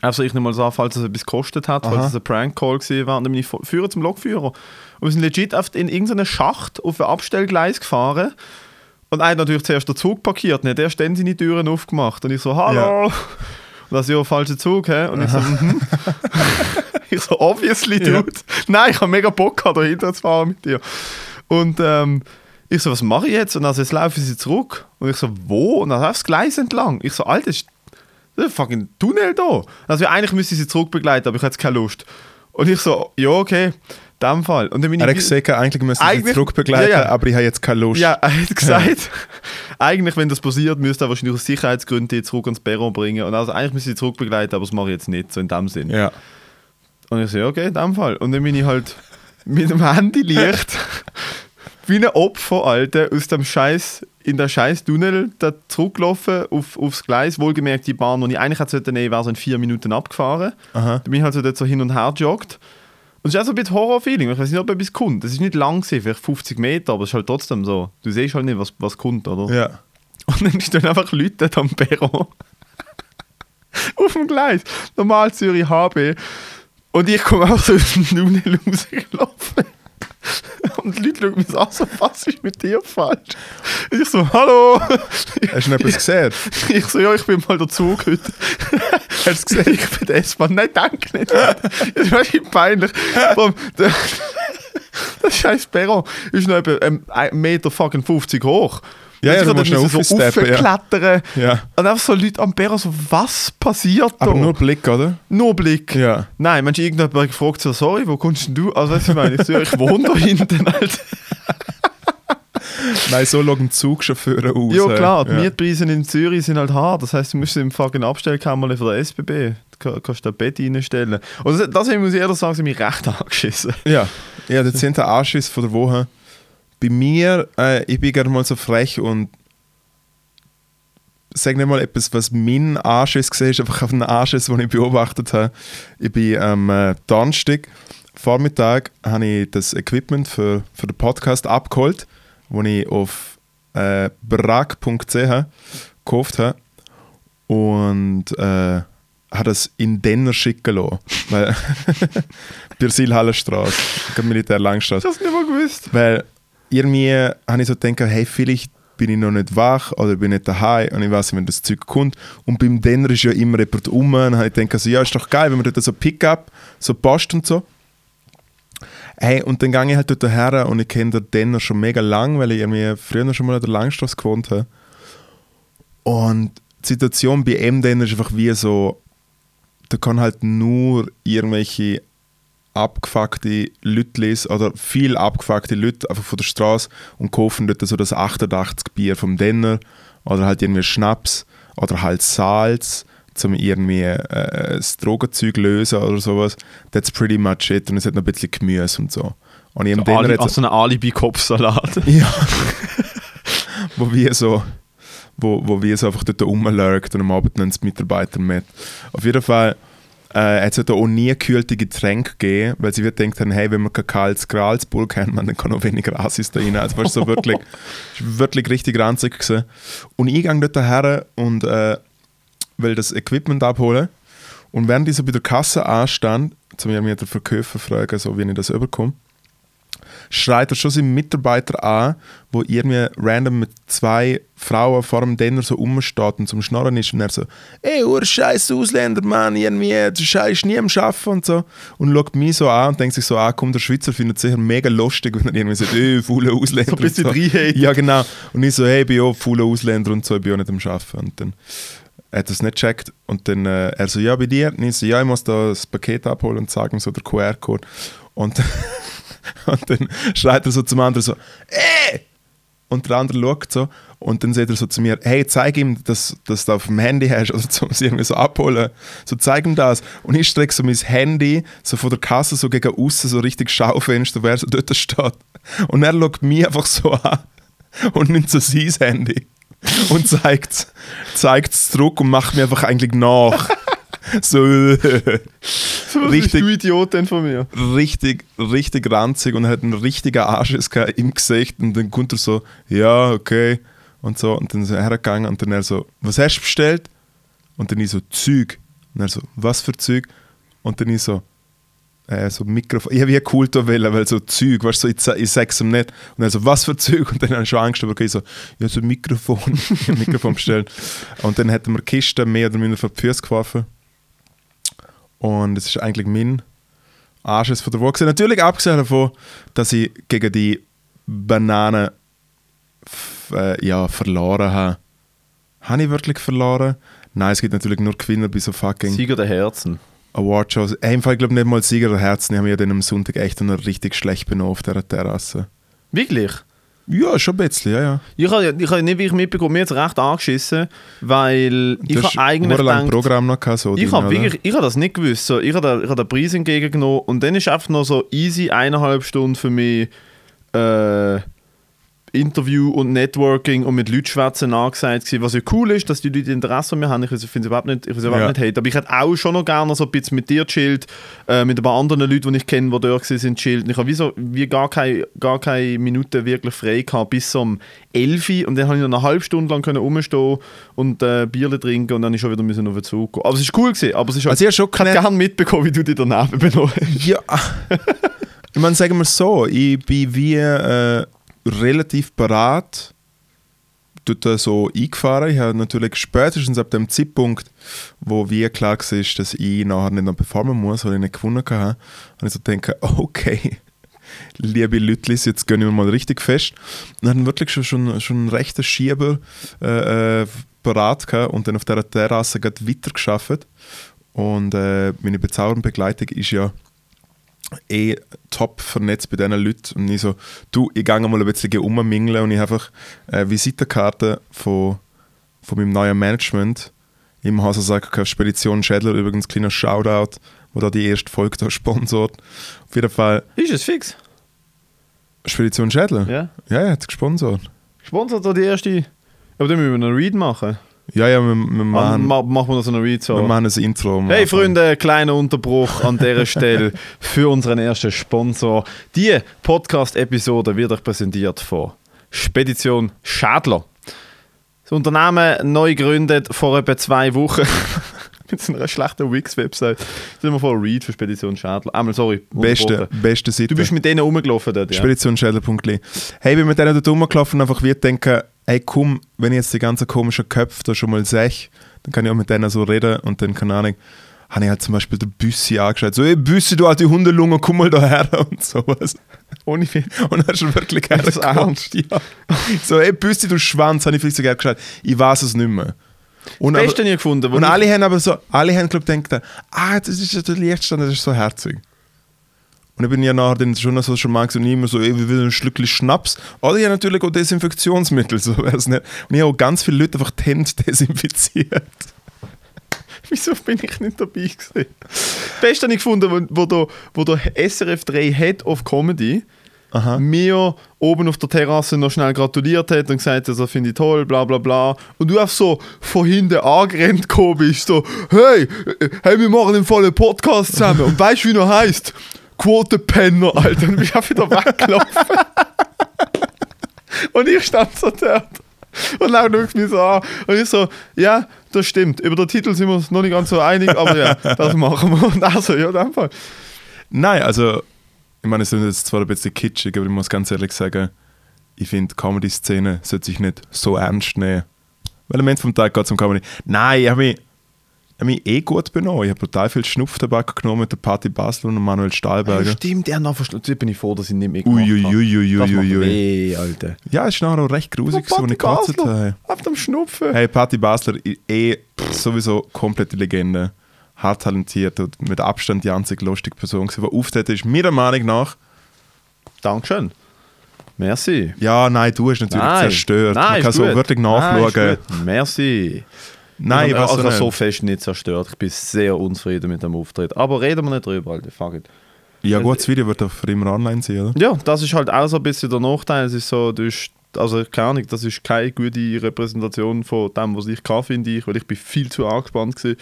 Also ich nicht mal so, falls es etwas gekostet hat, Aha. falls es ein Prank-Call gewesen war. Und dann bin ich Führer zum Lokführer. Und wir sind legit oft in irgendeinen Schacht auf ein Abstellgleis gefahren. Und er hat natürlich zuerst den Zug parkiert, nicht erst dann seine Türen aufgemacht. Und ich so, hallo. Und das ist ja falscher Zug, hä? Und ich so, mhm. *laughs* ich so, obviously, dude. Nein, ich habe mega Bock gehabt, da hinter zu fahren mit dir. Und ähm, ich so, was mache ich jetzt? Und also jetzt laufen sie zurück. Und ich so, wo? Und dann aufs Gleis entlang. Ich so, Alter, das ist ein fucking Tunnel da. Also eigentlich müsste ich sie zurückbegleiten, aber ich hatte jetzt keine Lust. Und ich so, ja, okay, in dem Fall. Und dann bin Er hat ich gesagt, eigentlich müssen sie Eigentlich- zurückbegleiten, Ja, ja. aber ich habe jetzt keine Lust. ja, er hat *laughs* gesagt, eigentlich, wenn das passiert, müsste er wahrscheinlich aus Sicherheitsgründen die zurück ans Perron bringen. Und also eigentlich müsste ich sie zurückbegleiten, aber das mache ich jetzt nicht, so in dem Sinn. Ja. Und ich so, ja, okay, in dem Fall. Und dann bin ich halt mit dem Handylicht *laughs* wie ein Opfer, Alter, aus dem Scheiß, in der scheiß Tunnel da zurückgelaufen auf, aufs Gleis. Wohlgemerkt, die Bahn, die ich eigentlich hätte nehmen, wäre so in vier Minuten abgefahren. Aha. Da bin ich halt so dort so hin und her gejoggt. Und es ist auch so ein bisschen Horror-Feeling. Ich weiß nicht, ob etwas kommt. Es ist nicht lang, gewesen, vielleicht 50 Meter, aber es ist halt trotzdem so. Du siehst halt nicht, was, was kommt, oder? Ja. Und dann stehen einfach Leute dort am Perron. *laughs* Auf dem Gleis. Normal Zürich HB. Und ich komme auch so aus dem Tunnel *laughs* rausgelaufen. *laughs* Und die Leute schauen mich so an, so, was ist mit dir falsch? Ich so, hallo. Hast du noch etwas gesehen? *laughs* Ich so, ja, ich bin mal der Zug heute. *laughs* Hast du es gesehen? Ich bin der S-Bahn. Nein, danke nicht. Das ist peinlich. Der scheiß Perron ist noch etwa ähm, 1,50 Meter fucking 50 hoch. Ja, ja, Ich du musst müssen so aufsteppen, ja. Und einfach so Leute am Perron so, was passiert da? Aber nur Blick, oder? Nur Blick. Ja. Nein, manchmal irgendjemand gefragt, so, sorry, wo kommst denn du? Also, weißt du, ich meine, ich, so, ich wohne da hinten. Alter. *laughs* Nein, so schauen Zugchauffeure aus. Ja klar, die ja. Mietpreise in Zürich sind halt hart. Das heisst, du musst im fucking Abstellkammer von der SBB du kann- kannst da ein Bett reinstellen. Und das, das muss ich ehrlich sagen, sie mich recht angeschissen. Ja, ja der 10. Anschiss von der Woche. Bei mir, äh, ich bin gerne mal so frech und sag nicht mal etwas, was mein gesehen ist, einfach auf einen Anschiss, den ich beobachtet habe. Ich bin am äh, Donnerstag, Vormittag, habe ich das Equipment für, für den Podcast abgeholt, das ich auf äh, brag.ch gekauft habe und äh, habe das in Denner schicken lassen. Weil *laughs* Birsilhallenstraße, Militär Langstraße. Das nicht mal gewusst. Weil irgendwie habe ich so gedacht, hey, vielleicht bin ich noch nicht wach oder bin nicht daheim und ich weiß nicht, wenn das Zeug kommt. Und beim Denner ist ja immer jemand rum. Und habe ich gedacht, also, ja, ist doch geil, wenn man dort so Pickup, so Post und so. Hey, und dann gehe ich halt dort her und ich kenne den Denner schon mega lang, weil ich irgendwie früher schon mal an der Langstrasse gewohnt habe. Und die Situation bei M Denner ist einfach wie so, da kann halt nur irgendwelche abgefuckte Leute oder viel abgefuckte Leute einfach von der Straße und kaufen dort so das 88 Bier vom Denner oder halt irgendwie Schnaps oder halt Salz zum irgendwie äh, das Drogenzeug lösen oder sowas. That's pretty much it. Und es hat noch ein bisschen Gemüse und so. Und ich am Denner Ali, jetzt- also ein Alibi-Kopfsalat. *laughs* ja. wo wir so, wo, wo wir so einfach dort rumlurkt und am Abend nehmen die Mitarbeiter mit. Auf jeden Fall äh, hat es da auch nie gekühlte Getränke gegeben, weil sie wird gedacht haben, hey, wenn wir kein kaltes Gralsburg haben, dann kann auch weniger Asis da rein. Also du, so *laughs* wirklich, wirklich richtig ranzig gewesen. Und ich gehe dort her und äh, will das Equipment abholen. Und während ich so bei der Kasse anstand, zu mir der Verkäufer fragen, so wie ich das überkomme, schreit er schon seinen Mitarbeiter an, wo irgendwie random mit zwei Frauen vor dem Denner so rumsteht und zum Schnorren ist und er so, ey, ur scheiß Ausländer, Mann, irgendwie, der Scheiß nie am Schaffen und so. Und schaut mich so an und denkt sich so, ah, komm, der Schweizer findet es sicher mega lustig, wenn er irgendwie sagt, ey, faule Ausländer. So ein bisschen und reinhatet. Ja, genau. Und ich so, hey, ich bin auch fauler Ausländer und so, ich bin auch nicht am Schaffen. Und dann er hat das nicht gecheckt und dann äh, er so, ja, bei dir? Und ich so, ja, ich muss da das Paket abholen und sagen so der QR-Code. Und, *laughs* und dann schreit er so zum anderen so, ey! Und der andere schaut so und dann sagt er so zu mir, hey, zeig ihm, dass, dass du auf dem Handy hast, oder so, sie irgendwie so abholen. So, zeig ihm das. Und ich strecke so mein Handy so von der Kasse so gegen außen, so richtig Schaufenster, wer so dort steht. Und er schaut mich einfach so an und nimmt so sein Handy und zeigt es zurück und macht mir einfach eigentlich nach. *laughs* so *laughs* So, Richtig. du Idiot denn von mir? richtig, richtig ranzig und er hat einen richtigen Arsch gehabt im Gesicht und dann kommt er so, ja, okay und so und dann ist er hergegangen und dann er so, was hast du bestellt? Und dann ich so, Zeug. Und er so, was für Zeug? Und dann ich so, äh, so Mikrofon. Ich habe wie ein Kultur wählen, weil so Zeug, weißt du, so, ich, ich sag's ihm nicht. Und er so, was für Zeug? Und dann habe ich schon Angst, aber ich so, ja, so ein Mikrofon. *laughs* Ein Mikrofon bestellt. Und dann hätten wir die Kiste mehr oder minder vor die Füße geworfen. Und es ist eigentlich mein Anschiss von der Woche. Natürlich abgesehen davon, dass ich gegen die Banane f- äh, ja, verloren habe. Habe ich wirklich verloren? Nein, es gibt natürlich nur Gewinner bei so fucking Sieger der Herzen. Awardshows. Ey, Im Fall, ich glaube nicht mal Sieger der Herzen. Ich habe mich ja dann am Sonntag echt noch richtig schlecht benommen auf dieser Terrasse. Wirklich? Ja, schon ein bisschen, ja, ja. Ich habe ich habe nicht wirklich mitbekommen, mir hat es recht angeschissen, weil ich Du habe hast eigentlich gedacht, Programm noch gehabt, so ich habe wirklich, ich habe das nicht gewusst. So, ich habe den, ich habe den Preis entgegengenommen und dann ist einfach noch so easy eineinhalb Stunden für mich äh, Interview und Networking und mit Leuten schwätzen angesagt gewesen, was ja cool ist, dass die Leute Interesse an mir haben. Ich finde es überhaupt nicht, ich überhaupt Ja. nicht hate. Aber ich hätte auch schon noch gerne so ein bisschen mit dir chillt, äh, mit ein paar anderen Leuten, die ich kenne, die dort sind, chillt. Ich habe wie, so, wie gar, keine, gar keine Minute wirklich frei gehabt, bis um 11 Uhr. Und dann habe ich noch eine halbe Stunde lang können rumstehen und äh, Bierle trinken und dann ist schon wieder müssen auf den Zug gehen. Aber es ist cool gewesen, aber es ist halt, Also ich habe schon ich habe gerne mitbekommen, wie du dich daneben *laughs* benommen hast. Ja. *laughs* ich meine, sagen wir so, ich bin wie äh, relativ parat dort so eingefahren. Ich habe natürlich spätestens ab dem Zeitpunkt, wo wie klar war, dass ich nachher nicht noch performen muss, weil ich nicht gewonnen habe, und ich so denke, okay, *laughs* liebe Lütlis, jetzt gehen wir mal richtig fest. Und dann wirklich schon, schon, schon einen rechten Schieber äh, äh, parat und dann auf dieser Terrasse gerade weiter geschafft. Und äh, meine bezaubernde Begleitung ist ja eh top vernetzt bei diesen Leuten. Und ich so, du, ich gehe mal ein bisschen rummingeln und ich habe einfach eine Visitenkarte von, von meinem neuen Management im Haus gesagt, Spedition Schädler, übrigens kleiner Shoutout, wo da die erste Folge da sponsort. Auf jeden Fall Ist es fix? Spedition Schädler? Ja. Ja, er hat gesponsert. Gesponsert oder die erste? Aber dann müssen wir einen Read machen. Ja, ja, wir, wir, Machen, machen, machen wir einen Read so. wir machen ein Intro. Hey. Freunde, kleiner Unterbruch an dieser Stelle für unseren ersten Sponsor. Die Podcast-Episode wird euch präsentiert von Spedition Schadler. Das Unternehmen neu gegründet vor etwa zwei Wochen. So einer schlechten Wix-Website. Stell dir vor, Read für Spedition Schadler. Einmal, sorry. Beste, beste Seite. Du bist mit denen rumgelaufen dort, ja? Speditionschädler.li. Hey, ich bin mit denen dort rumgelaufen und einfach wie denken, ey komm, wenn ich jetzt die ganzen komischen Köpfe da schon mal sehe, dann kann ich auch mit denen so reden und dann, keine Ahnung, habe ich halt zum Beispiel den Büssi angeschaut, so, ey Büssi, du alte Hundelunge, komm mal da her *laughs* und sowas. Ohne Witz. Und er ist schon wirklich hergekommen. ernst? Ja. So, ey Büssi, du Schwanz, habe ich vielleicht sogar geschaut. Ich weiß es nicht mehr. Und, Das Beste nie gefunden. und alle haben aber so, alle haben glaube gedacht, ah, das ist ja der Lichtstand, das ist so herzig. Und ich bin ja nachher dann schon so schon und immer so, ey, wir will ein Schlückchen Schnaps. Oder ja natürlich auch Desinfektionsmittel, *laughs* so wär's nicht. Und ich habe auch ganz viele Leute einfach die Hände desinfiziert. *laughs* Wieso bin ich nicht dabei gewesen? Beste habe ich gefunden, wo, wo, wo der SRF 3 Head of Comedy Aha. mir oben auf der Terrasse noch schnell gratuliert hat und gesagt hat, das finde ich toll, bla bla bla. Und du einfach so von hinten angerannt gekommen bist, so, hey, äh, hey, wir machen im Fall einen Podcast zusammen. Und weißt du, wie er heißt? Quotenpenner, Alter. Und ich bin wieder weggelaufen. und ich stand so dort. Und dann schaut mich so an. Und ich so, ja, das stimmt. Über den Titel sind wir uns noch nicht ganz so einig, aber ja, das machen wir. Und also, ja, in dem Fall. Nein, also, ich meine, es ist jetzt zwar ein bisschen kitschig, aber ich muss ganz ehrlich sagen, ich finde, Comedy-Szene sollte sich nicht so ernst nehmen. Weil am Ende vom Tag geht es um Comedy. Nein, ich habe mich, ich hab mich eh gut benommen. Ich habe brutal viel Schnupftabak genommen mit der Party Basel und Manuel Ja, Stahlberger. stimmt, der noch verstanden. Jetzt bin ich froh, dass ich nicht mehr gemacht habe. ui, ui, ui, Das macht ui, ui. weh, Alter. Ja, es ist nachher auch recht grusig, so, gekotzt habe. Auf dem Schnupfen. Hey, Party Basler, eh sowieso komplette Legende. Hart talentiert und mit Abstand die einzige lustige Person, die auftreten ist, meiner Meinung nach. Dankeschön. Merci. Ja, nein, du hast natürlich zerstört. Nein, Man kann so gut. wirklich Nein, nachschauen. gut. Merci. Nein, ich also nicht. so fest nicht zerstört. Ich bin sehr unzufrieden mit dem Auftritt. Aber reden wir nicht drüber, Alter. Fuck it. Ja, gut, das Video wird auch immer online sein, oder? Ja, das ist halt auch so ein bisschen der Nachteil. Es ist so, du hast, also keine Ahnung, das ist keine gute Repräsentation von dem, was ich kann, finde ich, weil ich bin viel zu angespannt war.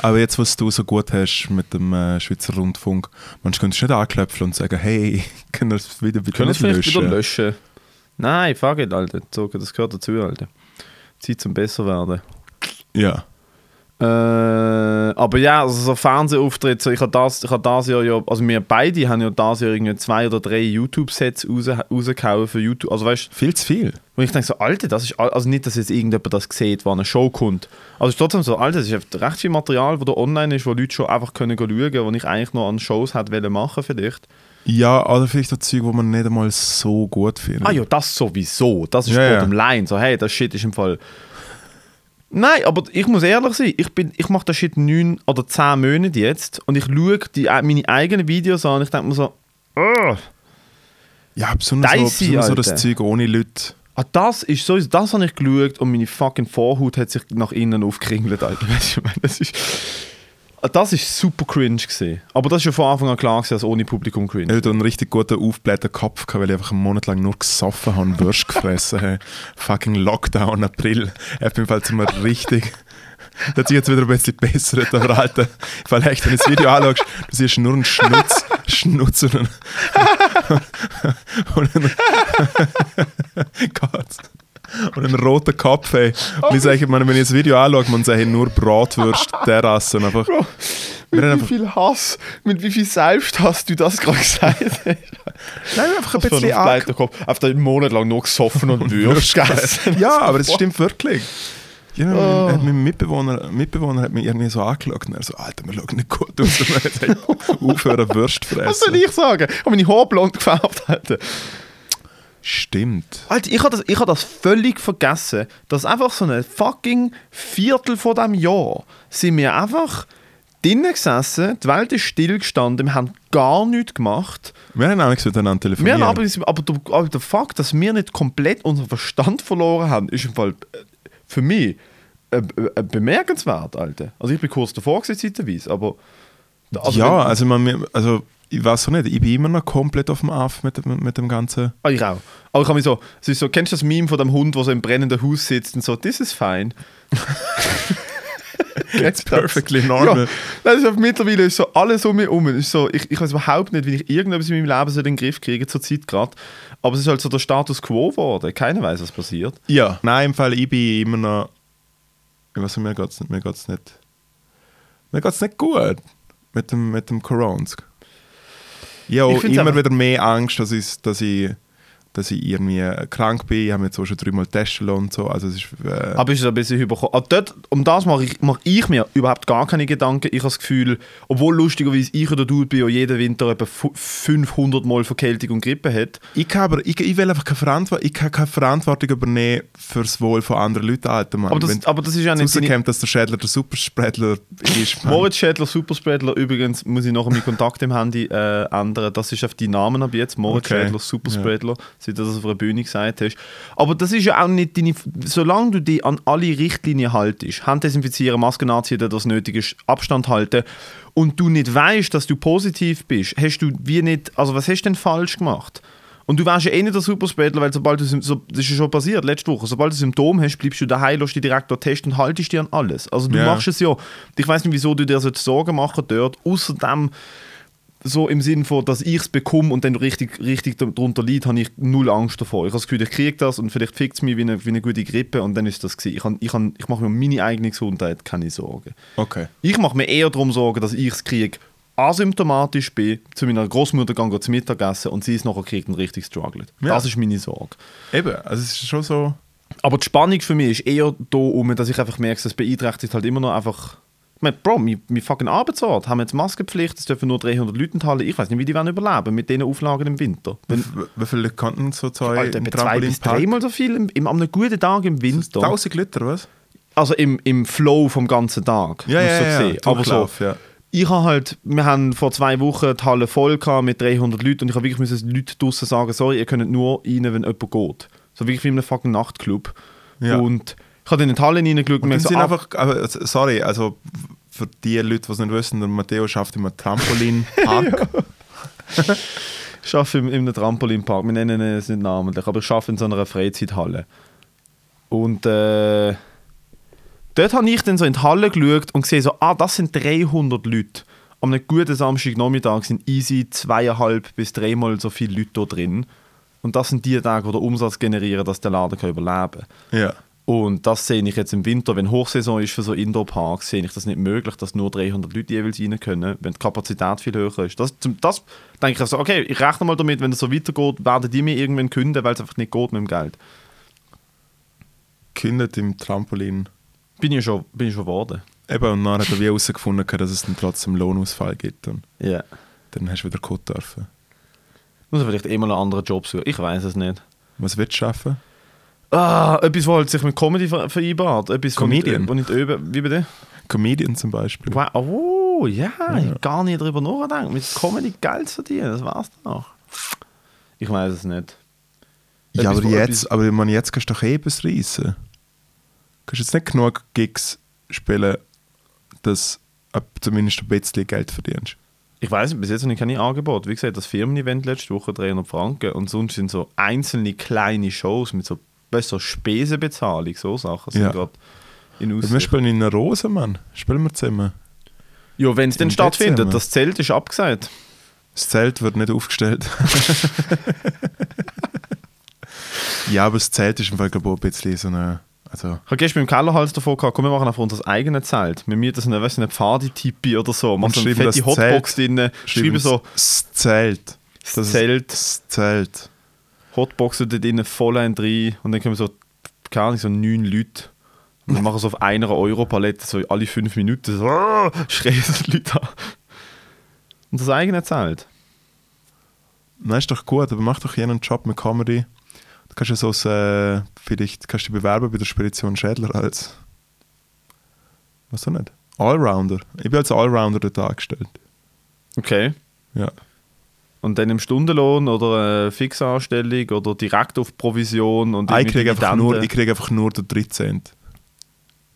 Aber jetzt, was du so gut hast mit dem äh, Schweizer Rundfunk, man könntest nicht anklopfen und sagen, hey, *laughs* können wir das Video bitte Können es löschen? wieder löschen? Nein, fuck it, Alter. So, das gehört dazu, Alter. Zeit zum besser werden. Ja. Äh, aber ja, also so Fernsehauftritte, so ich habe das, ich hab das Jahr ja, also wir beide haben ja das Jahr irgendwie zwei oder drei YouTube-Sets raus, rausgehauen für YouTube. Also weißt Viel zu viel. und ich denke so, Alter, das ist, also nicht, dass jetzt irgendjemand das sieht, wann eine Show kommt. Also es ist trotzdem so, Alter, das ist echt recht viel Material, das da online ist, wo Leute schon einfach können schauen können, wo ich eigentlich noch an Shows hätte wollen machen vielleicht. Ja, oder vielleicht auch Zeug, wo man nicht einmal so gut findet. Ah ja, das sowieso. Das ist Ja, ja. bottom line. So, hey, das Shit ist im Fall... Nein, aber ich muss ehrlich sein, ich, bin, ich mache das Shit neun oder zehn Monate jetzt und ich schaue die, meine eigenen Videos an und ich denke mir so, «Ugh, Ja, besonders, so, Dicey, besonders so das Zeug ohne Leute. ah, das ist so, das habe ich geschaut und meine fucking Vorhaut hat sich nach innen aufgeringelt, Alter. *laughs* Weißt du, ich meine, das ist... Das ist super cringe gesehen. Aber das ist ja von Anfang an klar gewesen, dass ohne Publikum cringe. Ich hatte einen richtig guten aufgeblähten Kopf, gehabt, weil ich einfach einen Monat lang nur gesoffen habe und Würst gefressen habe. *laughs* Fucking Lockdown, April. Ich bin Fall mal richtig. *laughs* Das hat sich jetzt wieder ein bisschen bessert, aber Alter, vielleicht, wenn du das Video anschaust, du siehst nur einen Schnutz, *laughs* Schnutz und einen, und einen, Gott, und einen roten Kopf, ey. Und ich sage, wenn ich das Video anschaue, man sagt nur Bratwurst, Terrasse und einfach... Wir Mit wie einfach- viel Hass, mit wie viel Selbsthass du das gerade gesagt hast. *laughs* Nein, einfach ein bisschen ein arg aufgeblähter Kopf. Auf einen Monat lang nur gesoffen und Würst gegessen. Ja, aber das stimmt wirklich. Ja, Oh. mein, mein Mitbewohner, Mitbewohner hat mich irgendwie so angeschaut und er so, Alter, wir schauen nicht gut aus. Und er hat aufhören, Würst Was soll fressen. ich sagen? Ich habe meine Haare blond gefärbt. Alter, Stimmt. Alter ich habe das, ich hab das völlig vergessen, dass einfach so ein fucking Viertel von diesem Jahr sind wir einfach drinnen gesessen, die Welt ist stillgestanden, wir haben gar nichts gemacht. Wir haben auch nichts miteinander Wir telefoniert. haben aber, aber, der, aber der Fakt, dass wir nicht komplett unseren Verstand verloren haben, ist im Fall äh, für mich äh, äh, bemerkenswert, Alter. Also ich bin kurz davor gewesen, zeitweise, aber... also ja, wenn- also, man, also ich weiß auch nicht, ich bin immer noch komplett auf dem Aff mit dem, mit dem Ganzen. Ah, ich auch. Aber ich habe mich so, es ist so, kennst du das Meme von dem Hund, der so im brennenden Haus sitzt und so, this is fine. *laughs* It's perfectly Ja, normal. das ist, mittlerweile ist so alles um mich herum. Ist so, ich, ich weiß überhaupt nicht, wie ich irgendetwas in meinem Leben so in den Griff kriege, zur Zeit gerade. Aber es ist halt so der Status quo geworden. Keiner weiß, was passiert. Ja. Nein, im Fall, ich bin immer noch. Ich weiß nicht, mir geht es nicht. Mir geht's nicht. Mir geht's nicht gut mit dem, mit dem Corons. Ja, Ich find's immer wieder mehr Angst, dass ich, dass ich, dass ich irgendwie krank bin. Ich habe jetzt auch schon dreimal testen lassen und so. Also es ist, äh, Aber ist es ein bisschen überkommen. Ah, dort, um das mache ich, mache ich mir überhaupt gar keine Gedanken. Ich habe das Gefühl, obwohl lustigerweise ich oder du bin, der jeden Winter etwa fu- 500 Mal Verkältung und Grippe hat. ich, kann aber, ich, ich will einfach keine Verantwortung, ich kann keine Verantwortung übernehmen für das Wohl von anderen Leuten, Alter, Mann. Aber das, Wenn aber das ist ja nicht rauskommt, dass der Schädler der Superspreadler ist. Moritz Schädler, Superspreadler, übrigens muss ich nachher meinen Kontakt im Handy äh, ändern. Das ist auf die Namen ab jetzt. Moritz Okay. Schädler, Superspreadler, seit du das auf einer Bühne gesagt hast. Aber das ist ja auch nicht deine. Solange du dich an alle Richtlinien haltest, Hand desinfizieren, Masken anziehen, das nötige ist, Abstand halten und du nicht weißt, dass du positiv bist, hast du wie nicht. Also, was hast du denn falsch gemacht? Und du wärst ja eh nicht der Superspreadler, weil sobald du, so, das ist ja schon passiert, letzte Woche, sobald du Symptome hast, bleibst du daheim, lässt dich direkt dort testen und haltest dich an alles. Also du Ja. machst es ja. Ich weiß nicht, wieso du dir so Sorgen machen dort, außerdem so im Sinn von, dass ich es bekomme und dann richtig, richtig darunter liegt, habe ich null Angst davor. Ich habe das Gefühl, ich kriege das und vielleicht fickt es mich wie eine, wie eine gute Grippe und dann ist das gewesen. Ich, habe- ich, habe- ich mache mir um meine eigene Gesundheit keine Sorgen. Okay. Ich mache mir eher darum Sorgen, dass ich es kriege, asymptomatisch bin, zu meiner Großmutter gehe zu Mittagessen und sie es nachher kriegt und richtig struggelt. Ja. Das ist meine Sorge. Eben, also es ist schon so. Aber die Spannung für mich ist eher da um, dass ich einfach merke, das beeinträchtigt halt immer noch einfach. Ich meine, Bro, mein, mein fucking Arbeitsort haben jetzt Maskenpflicht, es dürfen nur 300 Leute in die Halle. Ich weiß nicht, wie die werden überleben mit diesen Auflagen im Winter. Wenn, Wie viele konnten so zwei Alter, im zwei bis dreimal so viel im, im, an einem guten Tag im Winter. 1000 Liter, was? Also im, im Flow vom ganzen Tag. Ja, ja, du ja, sehen. Aber so, ja. ich habe halt, wir haben vor zwei Wochen die Halle voll gehabt mit 300 Leuten und ich habe wirklich müssen den Leuten draussen sagen, sorry, ihr könnt nur rein, wenn jemand geht. So wirklich wie in einem fucking Nachtclub. Ja. Und habe in die Halle reingeschaut und, Und mir so, sind ah, einfach, aber, sorry, also für die Leute, die es nicht wissen, der Matteo schafft immer Trampolinpark. *laughs* ich arbeite im, in einem Trampolinpark, wir nennen es nicht namentlich, aber ich arbeite in so einer Freizeithalle. Und äh, dort habe ich dann so in die Halle geschaut und gesehen, so, ah, das sind 300 Leute. Am einem guten Samstagnachmittag sind easy zweieinhalb bis dreimal so viele Leute da drin. Und das sind die Tage, die den Umsatz generieren, dass der Laden kann überleben kann. ja. Und das sehe ich jetzt im Winter, wenn Hochsaison ist für so Indoor-Parks, sehe ich das nicht möglich, dass nur 300 Leute jeweils rein können, wenn die Kapazität viel höher ist. Das, das denke ich also, okay, ich rechne mal damit, wenn es so weitergeht, werden die mir irgendwann künden, weil es einfach nicht geht mit dem Geld. Gekündigt im Trampolin. Bin ich schon, bin ich schon geworden. Eben, und dann hat er wie herausgefunden, dass es dann trotzdem Lohnausfall gibt. Und Ja. dann hast du wieder Code dürfen. Muss er vielleicht eh mal einen anderen Job suchen. Ich weiß es nicht. Was willst du schaffen? Ah, etwas, was halt sich mit Comedy ver vereinbart. Etwas, wo nicht, Comedian? wo nicht üben. Wie bitte? Comedian zum Beispiel. Wow, oh, ja, ich hab gar nicht drüber nachgedacht. Mit Comedy Geld verdienen, das war's noch. Ich weiß es nicht. Ja, Etwas, aber wo jetzt, aber man, jetzt kannst du doch eh etwas reissen. Du kannst jetzt nicht genug Gigs spielen, dass du zumindest ein bisschen Geld verdienst. Ich weiß nicht, bis jetzt habe ich keine Angebote. Wie gesagt, das Firmen-Event letzte Woche 300 Franken und sonst sind so einzelne kleine Shows mit so besser Spesenbezahlung, so Sachen sind Ja. gerade in Wir Aussicht. spielen in einer Rose, Mann. Spielen wir zusammen. Ja, wenn es denn stattfindet, Dezember. das Zelt ist abgesagt. Das Zelt wird nicht aufgestellt. *laughs* ja, aber das Zelt ist im Fall, glaube ich, auch ein bisschen so eine. Also, Ich habe gestern mit dem Kellerhals davor gehabt, komm, wir machen einfach unser eigenes Zelt. Wir mieten so eine, weißt eine Pfaditipi oder so. Machen so eine fette Hotbox Zelt. drin, schreiben so Das Zelt. das Zelt, Das Zelt. Hotboxen dort drinnen voll ein rein und dann kommen so, keine Ahnung, so neun Leute. Und dann machen so auf einer Euro-Palette so alle fünf Minuten so, «Ah!» schreien die Leute an. Und das eigene Zelt. Nein, ist doch gut, aber mach doch jenen Job mit Comedy. Du kannst ja so äh, vielleicht kannst du dich bewerben bei der Spedition Schädler als. Was du nicht? Allrounder. Ich bin als Allrounder dort angestellt. Okay. Ja. Und dann im Stundenlohn oder äh, Fixanstellung oder direkt auf Provision und Ah, ich kriege einfach, nur- ich krieg einfach nur den 13.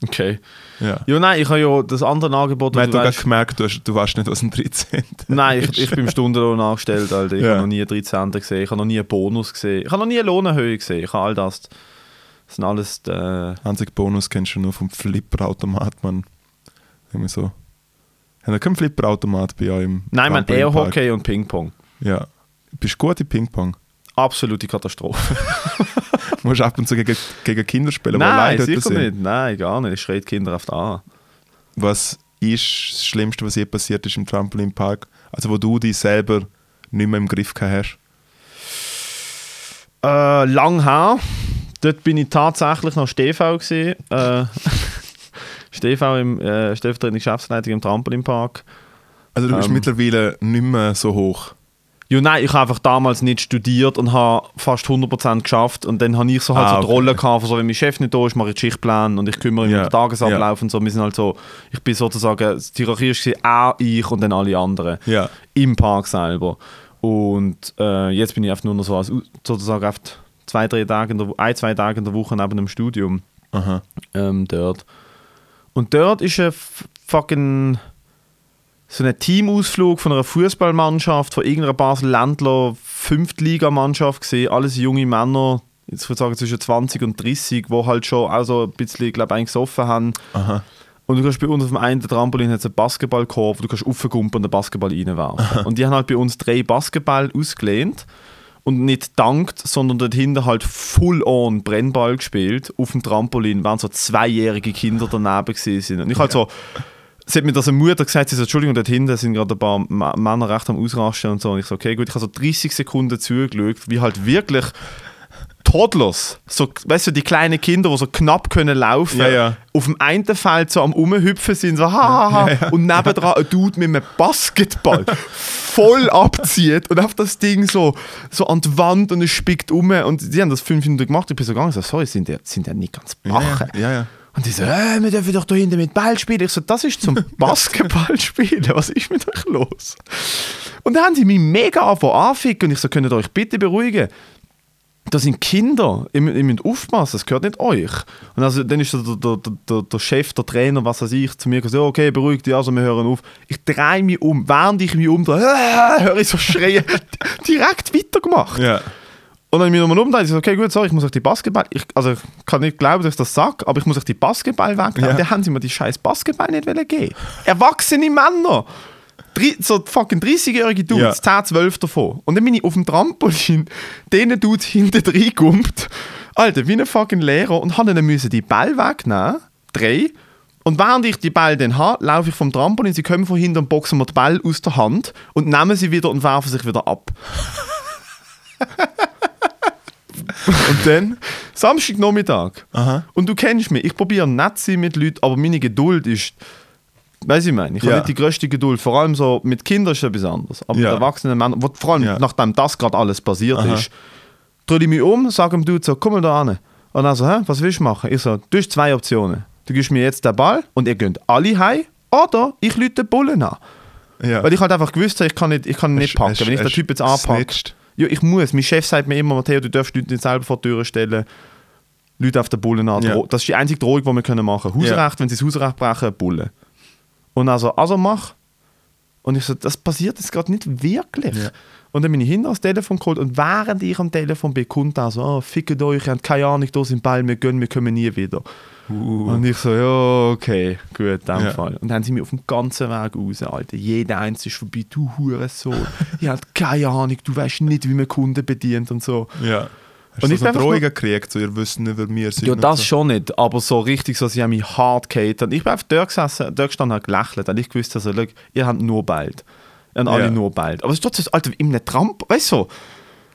Okay. Ja. Ja, nein, ich habe ja das andere Angebot, Man hat weißt, gemerkt, du, hast, du weißt nicht, was ein 13. *laughs* Nein, ich, ich bin im Stundenlohn angestellt, Alter. Ich Ja. habe noch nie einen 13. gesehen, ich habe noch nie einen Bonus gesehen, ich habe noch nie eine Lohnerhöhung gesehen, ich habe all das. Das sind alles äh, Einzig Bonus kennst du nur vom Flipperautomat, man. Irgendwie so. Haben wir keinen Flipperautomat bei euch im Nein, man Trampolinpark? Airhockey und Ping-Pong. Ja. Bist du gut in Ping-Pong? Absolute Katastrophe. Du *laughs* musst ab und zu gegen, gegen Kinder spielen, Nein, sicher sind. nicht. Nein, gar nicht. Ich schreie die Kinder oft an. Was ist das Schlimmste, was je passiert ist im Trampolinpark? Also wo du dich selber nicht mehr im Griff hast? Äh, lang her. Dort bin ich tatsächlich noch StV gesehen. Äh, *laughs* StV im äh, stellvertretende Geschäftsleitung im Trampolinpark. Also du bist Ähm. mittlerweile nicht mehr so hoch. Ja, nein, ich habe einfach damals nicht studiert und habe fast 100% geschafft. Und dann habe ich so halt Ah, so die okay. Rolle gehabt, so, wenn mein Chef nicht da ist, mache ich Schichtplan und ich kümmere mich Ja, um den Tagesablauf und so. Wir sind halt so, ich bin sozusagen, die Hierarchie ist auch ich und dann alle anderen Ja. im Park selber. Und äh, jetzt bin ich einfach nur noch so als, sozusagen auf zwei, drei Tage in der, ein, zwei Tage in der Woche neben dem Studium Aha. ähm, dort. Und dort ist ein fucking so ein Teamausflug von einer Fußballmannschaft, von irgendeiner Basel-Ländler Fünftligamannschaft gesehen, alles junge Männer, jetzt würde ich sagen zwischen 20 und 30, die halt schon auch so ein bisschen, glaube ich, gesoffen haben. Aha. Und du kannst bei uns auf dem einen Trampolin hat einen Basketballkorb, wo du kannst raufgumpen und den Basketball reinwerfen. und die haben halt bei uns drei Basketball ausgelehnt und nicht dankt, sondern dort hinten halt full on Brennball gespielt auf dem Trampolin, während so zweijährige Kinder daneben gewesen sind. Und ich halt so, sie hat mir das eine Mutter gesagt, sie so, Entschuldigung, dort hinten sind gerade ein paar M Männer recht am Ausrasten und so. Und ich so, okay, gut, ich habe so 30 Sekunden zugeschaut, wie halt wirklich Toddlers, so, weißt du, die kleinen Kinder, die so knapp können laufen, Ja, ja. auf dem einen Feld so am Umhüpfen sind, so ha, ha, ha, und nebendran ein Dude mit einem Basketball voll *laughs* abzieht und auf das Ding so, so an die Wand und es spickt um und die haben das fünf Minuten gemacht, ich bin so gegangen, so, sorry, sind die, sind die nicht ganz Ja, bache? Und die so, äh, wir dürfen doch da hinten mit Ball spielen. Ich so, das ist zum *laughs* Basketball spielen. Was ist mit euch los? Und dann haben sie mich mega angefangen anficken und ich so, könnt ihr euch bitte beruhigen? Das sind Kinder, ihr, ihr müsst aufpassen, das gehört nicht euch. Und also, dann ist der, der, der, der, Chef, der Trainer, was weiß ich, zu mir gesagt, okay, beruhigt dich, also wir hören auf. Ich drehe mich um, während ich mich umdrehe, äh, *laughs* höre ich so schreien, *laughs* direkt weitergemacht. ja. Und dann habe ich nochmal umgedreht. Ich so, okay, gut, sorry, ich muss euch die Basketball. Ich, also, ich kann nicht glauben, dass ich das sage, aber ich muss euch die Basketball wegnehmen. Ja. Dann haben sie mir die scheiß Basketball nicht geben. Erwachsene Männer. Drei, so fucking 30-jährige Dudes, 10, 12 davon. Und dann bin ich auf dem Trampolin, denen Dudes hinten reingumpt. Alter, wie ein fucking Lehrer und habe dann müssen die Ball wegnehmen, drei. Und während ich die Ball dann habe, laufe ich vom Trampolin, sie kommen von hinten und boxen mir den Ball aus der Hand und nehmen sie wieder und werfen sich wieder ab. *laughs* *laughs* und dann Samstagnachmittag. Aha. Und du kennst mich, ich probiere nett zu sein mit Leuten, aber meine Geduld ist, weiß ich meine, ich habe Ja. nicht die größte Geduld. Vor allem so mit Kindern ist es etwas anderes. Aber Ja. mit erwachsenen Männern, wo, vor allem Ja. nachdem das gerade alles passiert Aha. ist, drehe ich mich um, sage dem Dude so, komm mal da an. Und er so, hä, was willst du machen? Ich so, du hast zwei Optionen. Du gibst mir jetzt den Ball und ihr geht alle heim oder ich lüte den Bullen an. Ja. Weil ich halt einfach gewusst habe, ich kann nicht, ich kann ihn nicht Hast- packen. hast- Wenn ich den Typ jetzt anpacke, snitcht? Ja, ich muss. Mein Chef sagt mir immer, Matteo, du darfst Leute nicht selber vor die Tür stellen. Leute auf den Bullen an. Ja. Das ist die einzige Drohung, die wir können machen können. Hausrecht, wenn sie das Hausrecht brechen, Bullen. Und also, also mach. Und ich so, das passiert jetzt gerade nicht wirklich. Ja. Und dann bin ich hinter das Telefon geholt und während ich am Telefon bin, kommt so, oh, fickt euch, ihr habt keine Ahnung, da sind Ball, wir gehen, wir kommen nie wieder. Und ich so, ja, okay, gut, in dem Ja. Fall. Und dann haben sie mich auf dem ganzen Weg raus, Alter. Jeder eins ist vorbei, du Hurensohn. *laughs* ihr habt keine Ahnung, du weißt nicht, wie man Kunden bedient und so. Ja. Hast Und du ich so Drohungen gekriegt, so ihr wisst nicht, wer wir sind? Ja, und das so? schon nicht, aber so richtig so, sie haben mich hart gehatet. Und ich bin einfach dort gesessen, dort gestanden und habe gelächelt. Und ich gewusst, also, ihr habt nur bald. Ihr habt alle Ja. nur bald. Aber es ist trotzdem, Alter, wie in einem Tramp, weißt du, so,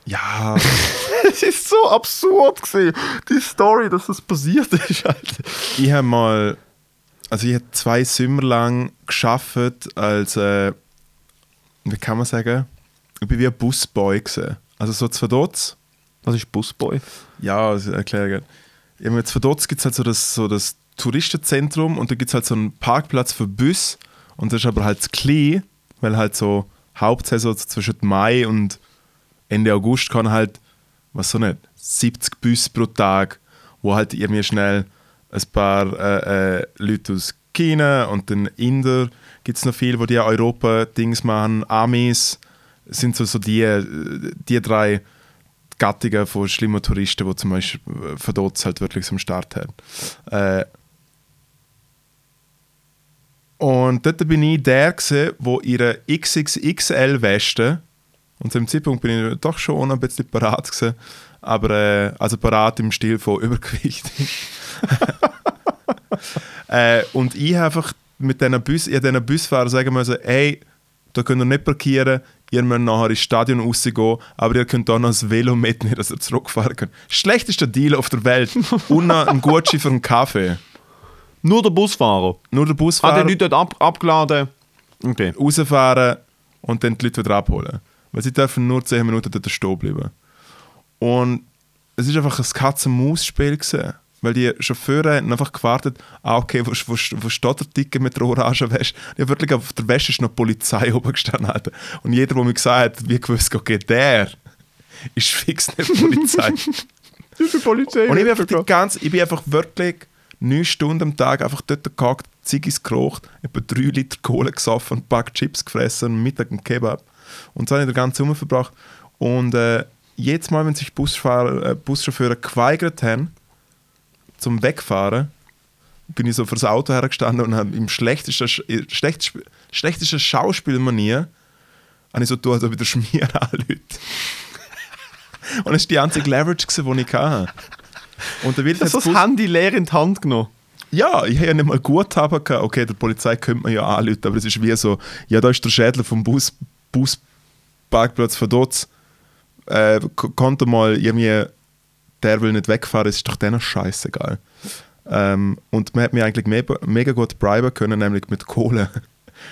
Ja, *laughs* es ist so absurd gewesen, die Story, dass das passiert ist, Alter. ich habe mal, also ich habe zwei Sommer lang geschafft als, äh, wie kann man sagen, ich bin wie ein Busboy gewesen. Also so zu Verdotz. Was ist Busboy? Ja, also erkläre ich gerne. Ja, mit Verdotz gibt es halt so das, so das Touristenzentrum und da gibt es halt so einen Parkplatz für Bus und das ist aber halt klein, weil halt so Hauptsaison so zwischen Mai und Ende August kann halt, was so nicht, 70 Bus pro Tag, wo halt irgendwie schnell ein paar äh, äh, Leute aus China und den Inder gibt es noch viel, wo die Europa-Dings machen, Amis sind so, so die, die drei Gattungen von schlimmen Touristen, die zum Beispiel äh, von dort halt wirklich am Start haben. Äh, und dort bin ich der, wo ihre XXXL-Weste, und zu dem Zeitpunkt bin ich doch schon ein bisschen parat gewesen, aber äh, also parat im Stil von *laughs* Übergewicht. *laughs* äh, und ich habe einfach mit diesen Bus, ich hab diesen Busfahrern sagen müssen, hey, da könnt ihr nicht parkieren, ihr müsst nachher ins Stadion rausgehen, aber ihr könnt auch noch das Velo mitnehmen, dass ihr zurückfahren könnt. Schlechtester Deal auf der Welt. Und noch ein Gutschein für einen Kaffee. Nur der Busfahrer. Nur der Hat Busfahrer die Leute dort ab, abgeladen? Okay. rausfahren und dann die Leute wieder abholen. Weil sie dürfen nur 10 Minuten dort stehen bleiben. Und es ist einfach ein Katz-und-Maus-Spiel gewesen. Weil die Chauffeure haben einfach gewartet, ah, okay, wo, wo, wo steht der Ticket mit der orangen Wäsche? Ja, wirklich, auf der Wäsche ist noch die Polizei *laughs* oben gestanden. Alter. Und jeder, der mir gesagt hat, wie gewusst, okay, der ist fix nicht Polizei. *laughs* Die Polizei. Und ich bin einfach, die ganze, ich bin einfach wirklich neun Stunden am Tag einfach dort gehackt, Ziggis geraucht, etwa drei Liter Kohle gesoffen, ein paar Chips gefressen, Mittag einen Kebab. Und so habe ich den ganzen Sommer verbracht. Und äh, jedes Mal, wenn sich Busfahrer, äh, Buschauffeure geweigert haben, zum Wegfahren, bin ich so vor das Auto hergestanden und habe im schlechtesten, Sch- äh, schlechtest- schlechtesten Schauspielmanier habe ich so getan, als ob ich den Schmier *laughs* anrufe. Und das war die einzige Leverage, gewesen, die ich hatte. Und der Wirt hat das Handy leer in die Hand genommen. ja, ich habe ja nicht mal Guthaben gehabt. Okay, der Polizei könnte man ja anrufen, aber es ist wie so, ja, da ist der Schädler vom Bus, Busparkplatz von dort. Äh, konnte mal irgendwie, der will nicht wegfahren, ist doch denen scheißegal. Ähm, und man hat mir eigentlich me mega gut briben können, nämlich mit Kohle. *laughs*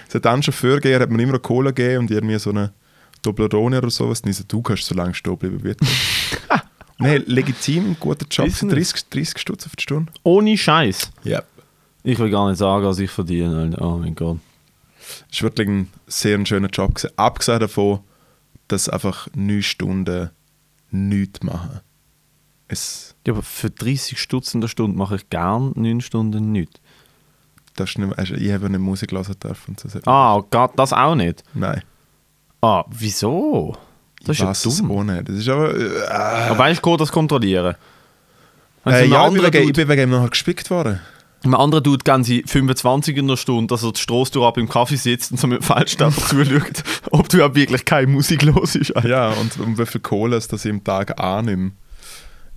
Es hat dann Chauffeur gegeben, hat mir immer Kohle gegeben und irgendwie so eine Toblerone oder sowas. Und ich so, du kannst so lange stehen bleiben, bitte. *laughs* Nein, legitim, guter Job, Business. 30, 30 Stutz auf die Stunde. Ohne Scheiß. Ja. Ich will gar nicht sagen, was ich verdiene. Oh mein Gott. Es war wirklich ein sehr schöner Job. Gewesen. Abgesehen davon, dass einfach 9 Stunden nichts machen. Es, Ja, aber für 30 Stutz in der Stunde mache ich gern 9 Stunden nichts. das ist nicht, also ich habe nicht Musik hören dürfen. und So. Ah, das auch nicht? Nein. Ah, wieso? Das ist ich weiß ja es dumm. auch nicht. Das ist aber... Äh, Aber weißt du, das kontrollieren? Äh, ja, ich bin, wegen, ich bin wegen ihm nachher gespickt worden. Einem anderen Dude gehen sie 25 in der Stunde, dass er die Strasse durch ab im Kaffee sitzt und so mit dem Feldständer *laughs* zuschaut, ob du ja wirklich keine Musik los ist. Ja, und um wie viel Kohle es das ich im Tag annehme.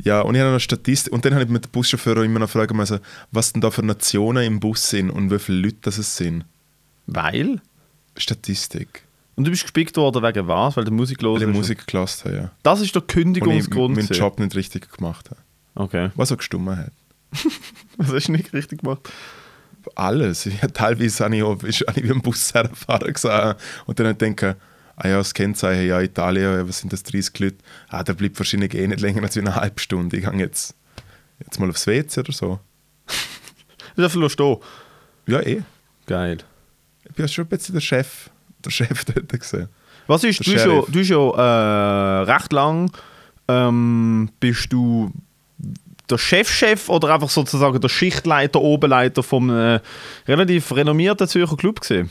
Ja, und ich habe noch Statistik. Und dann habe ich mit dem Buschauffeur immer noch fragen müssen, was denn da für Nationen im Bus sind und wie viele Leute das es sind. Weil? Statistik. Und du bist gespickt worden wegen was? Weil du Musik los Weil ich? Musik gelassen habe, ja. Das ist der Und ich Kündigungsgrund. meinen. Job nicht richtig gemacht habe. Okay. Was auch gestummen hat. *laughs* Was hast du nicht richtig gemacht? Alles. Ja, teilweise habe ich, auch, ist, habe ich wie ein Bus herfahren gesehen und dann denke ah ja, das Kennzeichen, ja, Italien, ja, was sind das, 30 Leute? Ah, der bleibt wahrscheinlich eh nicht länger als eine halbe Stunde. Ich gehe jetzt, jetzt mal aufs WC oder so. *laughs* Du darfst nur stehen. Ja, eh. Geil. Ich bin ja schon ein bisschen der Chef, der Chef *laughs* dort gesehen. Was ist, Der du hast ja, du ja äh, recht lang ähm, bist du der Chefchef oder einfach sozusagen der Schichtleiter, Oberleiter vom äh, relativ renommierten Zürcher Club gesehen.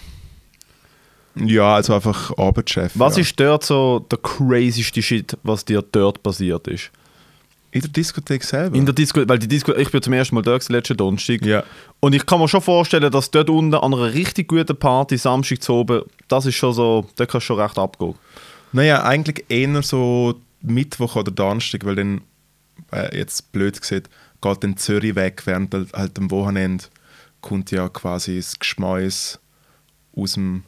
Ja, also einfach Arbeitschef. Was ja. ist dort so der crazyste Shit, was dir dort passiert ist? In der Diskothek selber? In der Disco, weil die Disco, ich bin zum ersten Mal gewesen, letzten Donnerstag. ja. Und ich kann mir schon vorstellen, dass dort unten an einer richtig guten Party Samstag zu oben, das ist schon so, da kannst du schon recht abgehen. Naja, eigentlich eher so Mittwoch oder Donnerstag, weil dann, äh, jetzt blöd gesagt, geht dann Zürich weg, während halt, halt am Wochenende kommt ja quasi das Geschmäus aus dem,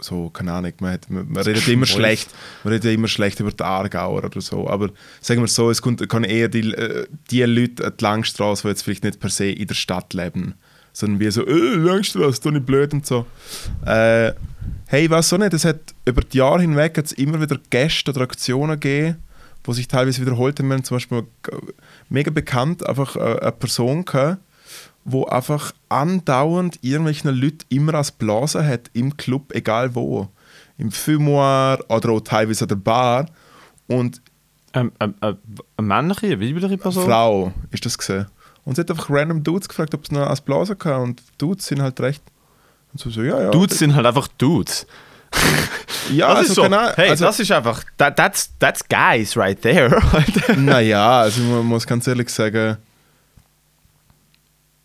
so, keine Ahnung, man, hat, man, man redet immer schlecht, man redet immer schlecht über die Aargauer oder so, aber sagen wir so, es kommt, kann eher die, äh, die Leute an die Langstrasse, die jetzt vielleicht nicht per se in der Stadt leben, sondern wie so, äh, Langstrasse, du nicht blöd und so. Äh, hey, weiß auch nicht, es hat über die Jahre hinweg immer wieder Gäste oder Aktionen gegeben, die sich teilweise wiederholt haben. Wir haben zum Beispiel mega bekannt einfach äh, eine Person gehabt, wo einfach andauernd irgendwelchen Leuten immer als Blase hat im Club, egal wo. Im Fumoir oder auch teilweise an der Bar. Und Ähm, ähm, äh, eine männliche, eine weibliche Person? Frau ist das gesehen. Und sie hat einfach random Dudes gefragt, ob sie noch als Blase kann. Und Dudes sind halt recht. Und so, so ja, ja. Dudes sind halt einfach Dudes. *laughs* ja, Das also, ist so. keine hey, also, das ist einfach, that, that's, that's guys right there. *laughs* Naja, also man muss ganz ehrlich sagen,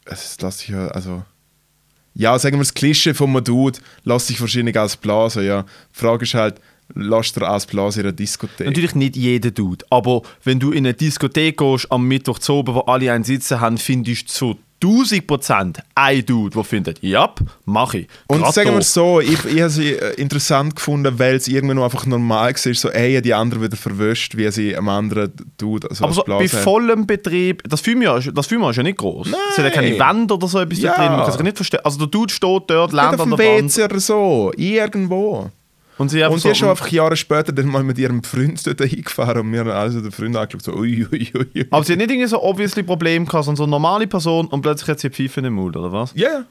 es ich ja, also. Ja, sagen wir das Klischee von einem Dude, lasse ich wahrscheinlich als Blase, ja. Die Frage ist halt, lasst du als Blase in einer Diskothek? Natürlich nicht jeder Dude, aber wenn du in eine Diskothek gehst am Mittwoch zu oben, wo alle einen sitzen haben, findest du zu 1000 Prozent ein Dude, der findet, ja, mach ich. Und Grad sagen da. wir es so, ich, ich habe sie äh, interessant gefunden, weil es irgendwann einfach normal war, so, ey, die andere wieder verwischt, wie sie am anderen Dude also Aber so bei vollem Betrieb, das Firma ist, das ist ja nicht groß. Es hat ja keine. Wände oder so etwas da Ja. drin. Man kann sich nicht verstehen. Also der Dude steht dort, lernt an der Wand. WC oder so, irgendwo. Und sie Und so, ist schon einfach Jahre später dann mal mit ihrem Freund dort hingefahren und mir haben also den Freund angeschaut, so ui, ui, ui, aber sie hat nicht irgendwie so obviously Probleme gehabt, sondern so eine normale Person und plötzlich hat sie Pfeife im Mund, oder was? Ja.